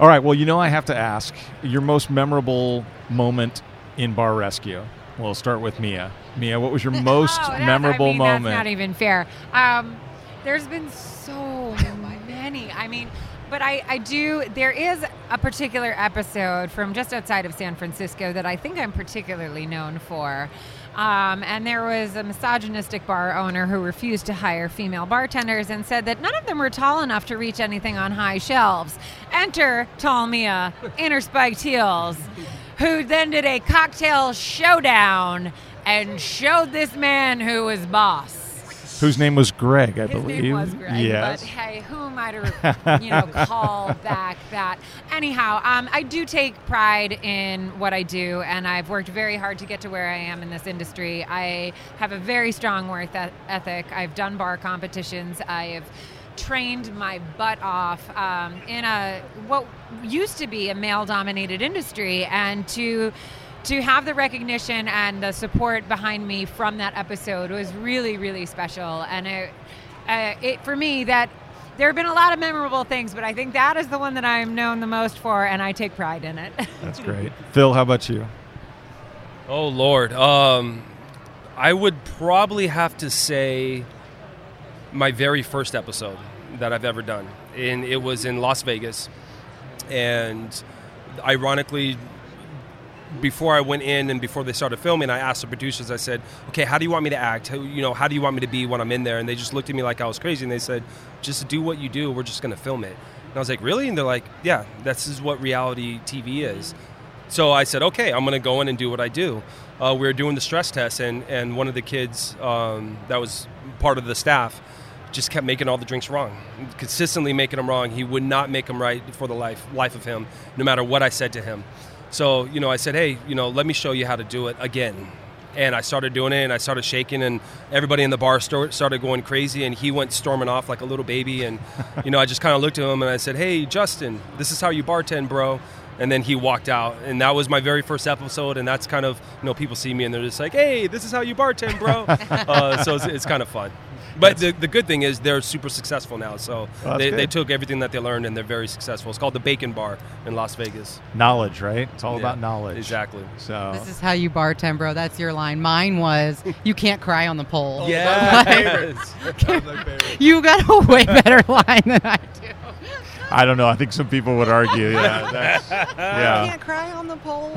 all right. Well, you know, I have to ask your most memorable moment in bar rescue. We'll start with Mia. Mia, what was your [LAUGHS] most Oh, memorable I mean, moment? That's not even fair. Um, there's been so many. I mean, but I, I do. There is a particular episode from just outside of San Francisco that I think I'm particularly known for. Um, and there was a misogynistic bar owner who refused to hire female bartenders and said that none of them were tall enough to reach anything on high shelves. Enter tall Mia in her spiked heels, who then did a cocktail showdown and showed this man who was boss. Whose name was Greg, I His believe. name was Greg, yes. but hey, who am I to, [LAUGHS] you know, call back that? Anyhow, um, I do take pride in what I do, and I've worked very hard to get to where I am in this industry. I have a very strong work ethic. I've done bar competitions. I have trained my butt off um, in a what used to be a male-dominated industry, and to to have the recognition and the support behind me from that episode was really, really special. And it, uh, it for me, that there have been a lot of memorable things, but I think that is the one that I'm known the most for, and I take pride in it. [LAUGHS] That's great. Phil, how about you? Oh Lord, um, I would probably have to say my very first episode that I've ever done, and it was in Las Vegas, and ironically. Before I went in and before they started filming, I asked the producers. I said, "Okay, how do you want me to act? How, you know, how do you want me to be when I'm in there?" And they just looked at me like I was crazy, and they said, "Just do what you do. We're just going to film it." And I was like, "Really?" And they're like, "Yeah, this is what reality TV is." So I said, okay, I'm going to go in and do what I do. Uh, we were doing the stress test, and, and one of the kids um, that was part of the staff just kept making all the drinks wrong, consistently making them wrong. He would not make them right for the life life of him, no matter what I said to him. So you know, I said, hey, you know, let me show you how to do it again. And I started doing it, and I started shaking, and everybody in the bar started going crazy, and he went storming off like a little baby. And [LAUGHS] you know, I just kind of looked at him and I said, "Hey, Justin, this is how you bartend, bro." And then he walked out, and that was my very first episode. And that's kind of you know, people see me and they're just like, "Hey, this is how you bartend, bro." [LAUGHS] uh, so it's, it's kind of fun. But the, the good thing is they're super successful now. So Well, that's they, they took everything that they learned and they're very successful. It's called the Bacon Bar in Las Vegas. Knowledge, right? It's all Yeah, about knowledge. Exactly. So This is how you bartend, bro. That's your line. Mine was, "You can't cry on the pole." Oh, yeah, [LAUGHS] Like, [LAUGHS] you got a way better [LAUGHS] line than I do. I don't know. I think some people would argue. Yeah, that's, I yeah. can't cry on the pole.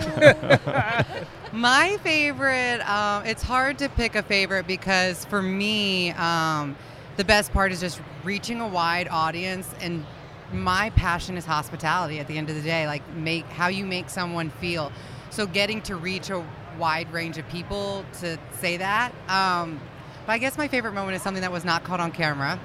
My favorite, um, it's hard to pick a favorite because for me, um, the best part is just reaching a wide audience. And my passion is hospitality at the end of the day, like make how you make someone feel. So getting to reach a wide range of people to say that. Um, but I guess my favorite moment is something that was not caught on camera.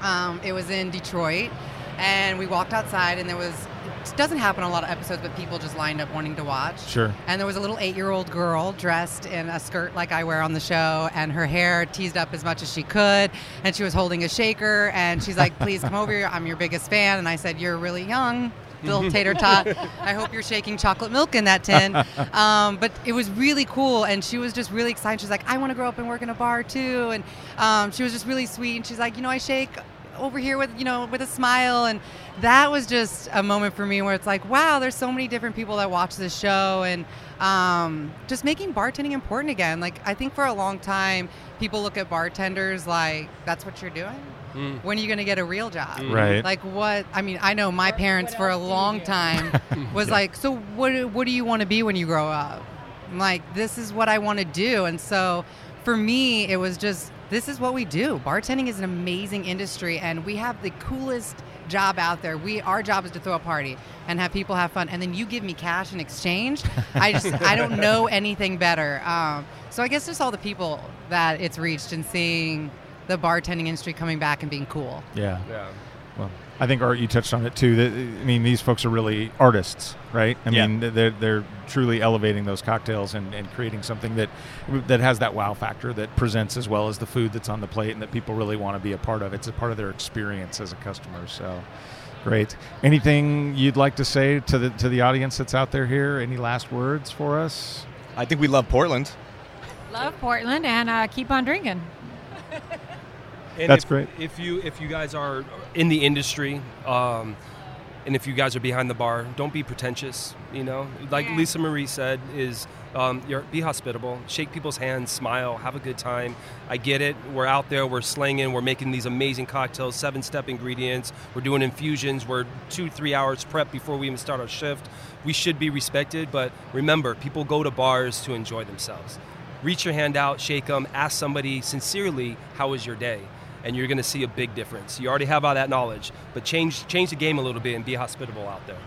Um, it was in Detroit, and we walked outside, and there was. Doesn't happen on a lot of episodes, but people just lined up wanting to watch. Sure. And there was a little eight-year-old girl dressed in a skirt like I wear on the show, and her hair teased up as much as she could, and she was holding a shaker, and she's like, "Please come over here. I'm your biggest fan." And I said, "You're really young." Little [LAUGHS] tater tot. I hope you're shaking chocolate milk in that tin. [LAUGHS] Um, but it was really cool, and she was just really excited. She's like, "I want to grow up and work in a bar too." And um, she was just really sweet. And she's like, "You know, I shake over here with you know with a smile and that was just a moment for me where it's like wow there's so many different people that watch this show and um, just making bartending important again. Like i think for a long time people look at bartenders like that's what you're doing? Mm. when are you going to get a real job? Right. like what i mean i know my parents for a long time [LAUGHS] was like so what, do- what do you want to be when you grow up? I'm like this is what i want to do. And so for me it was just this is what we do bartending is an amazing industry and we have the coolest job out there we our job is to throw a party and have people have fun and then you give me cash in exchange i just i don't [LAUGHS] know anything better um, so i guess just all the people that it's reached and seeing the bartending industry coming back and being cool Yeah. Yeah. Well, I think Art, you touched on it too. That I mean, these folks are really artists, right? I Yeah. mean, they're they're truly elevating those cocktails and, and creating something that that has that wow factor that presents as well as the food that's on the plate and that people really want to be a part of. It's a part of their experience as a customer. So. Great. Anything you'd like to say to the to the audience that's out there here? Any last words for us? I think we love Portland. Love Portland and uh, keep on drinking. [LAUGHS] And That's if, great. If you if you guys are in the industry, um, and if you guys are behind the bar, don't be pretentious. You know, like Yeah. Lisa Marie said, is um, you're, be hospitable, shake people's hands, smile, have a good time. I get it. We're out there, we're slinging, we're making these amazing cocktails, seven step ingredients. We're doing infusions. We're two three hours prep before we even start our shift. We should be respected, but remember, people go to bars to enjoy themselves. Reach your hand out, shake them, ask somebody sincerely, "How was your day?" And you're going to see a big difference. You already have all that knowledge, but change change the game a little bit and be hospitable out there.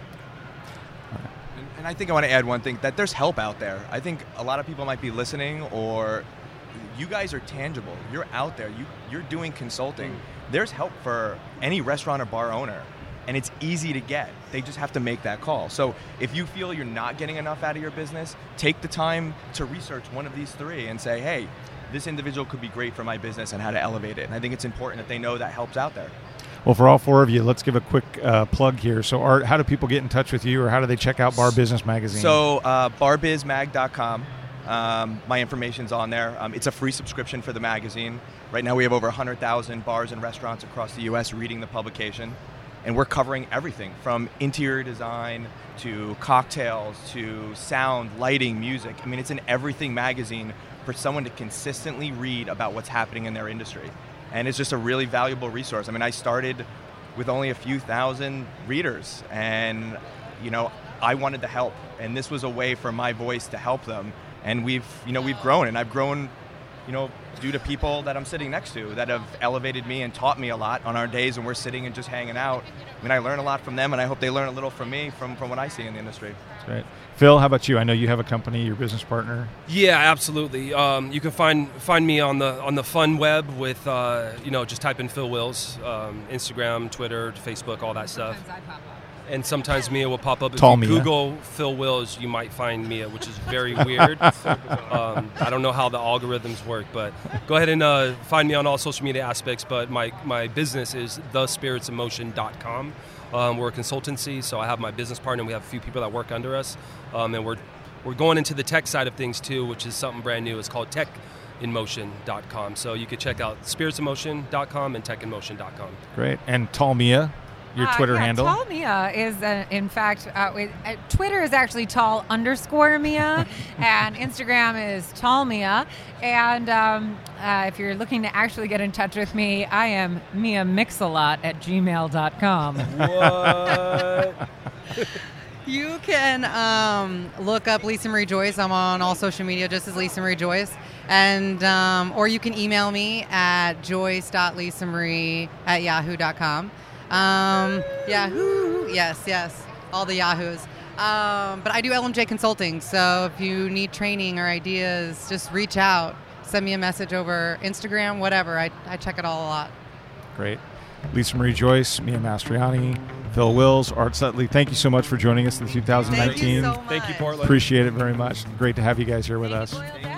And, and I think I want to add one thing that there's help out there. I think a lot of people might be listening or you guys are tangible. You're out there. You you're doing consulting. Mm. There's help for any restaurant or bar owner. And it's easy to get. They just have to make that call. So if you feel you're not getting enough out of your business, take the time to research one of these three and say, hey, this individual could be great for my business and how to elevate it. And I think it's important that they know that help's out there. Well, for all four of you, let's give a quick uh, plug here. So, Art, how do people get in touch with you, or how do they check out Bar Business Magazine? So, uh, barbizmag.com. Um, my information's on there. Um, it's a free subscription for the magazine. Right now, we have over 100,000 bars and restaurants across the U.S. reading the publication. And we're covering everything from interior design to cocktails to sound, lighting, music. I mean, it's an everything magazine for someone to consistently read about what's happening in their industry. And it's just a really valuable resource. I mean, I started with only a few thousand readers, and you know, I wanted to help, and this was a way for my voice to help them. And we've, you know, we've grown, and I've grown you know, due to people that I'm sitting next to that have elevated me and taught me a lot on our days when we're sitting and just hanging out. I mean, I learn a lot from them, and I hope they learn a little from me from, from what I see in the industry. That's great. Phil, how about you? I know you have a company, your business partner. Yeah, absolutely. Um, you can find find me on the on the fun web with uh, you know just type in Phil Wills, um, Instagram, Twitter, Facebook, all that stuff. And sometimes Mia will pop up. If Tall you Mia. Google Phil Wills, you might find Mia, which is very weird. [LAUGHS] um, I don't know how the algorithms work, but go ahead and uh, find me on all social media aspects. But my, my business is thespiritsofmotion.com. Um, we're a consultancy, so I have my business partner. and We have a few people that work under us, um, and we're we're going into the tech side of things too, which is something brand new. It's called techinmotion.com. So you could check out spiritsomotion.com and techinmotion.com. Great. And Tall Mia, your Uh, Twitter yeah, handle. Tall Mia is, uh, in fact, uh, it, uh, Twitter is actually tall underscore Mia, [LAUGHS] and Instagram is tall Mia. And um, uh, if you're looking to actually get in touch with me, I am Mia Mixalot at gmail.com. What? [LAUGHS] You can um, look up Lisa Marie Joyce. I'm on all social media just as Lisa Marie Joyce. And, um, or you can email me at joyce.lisamarie at yahoo.com. Um, Yahoo. Yes, yes. All the Yahoos. Um, but I do LMJ consulting. So if you need training or ideas, just reach out. Send me a message over Instagram, whatever. I, I check it all a lot. Great. Lisa Marie Joyce, Mia Mastroianni, Phil Wills, Art Sutley, thank you so much for joining us in 2019. Thank you so much. Thank you, Portland. Appreciate it very much. Great to have you guys here with us. Thank you.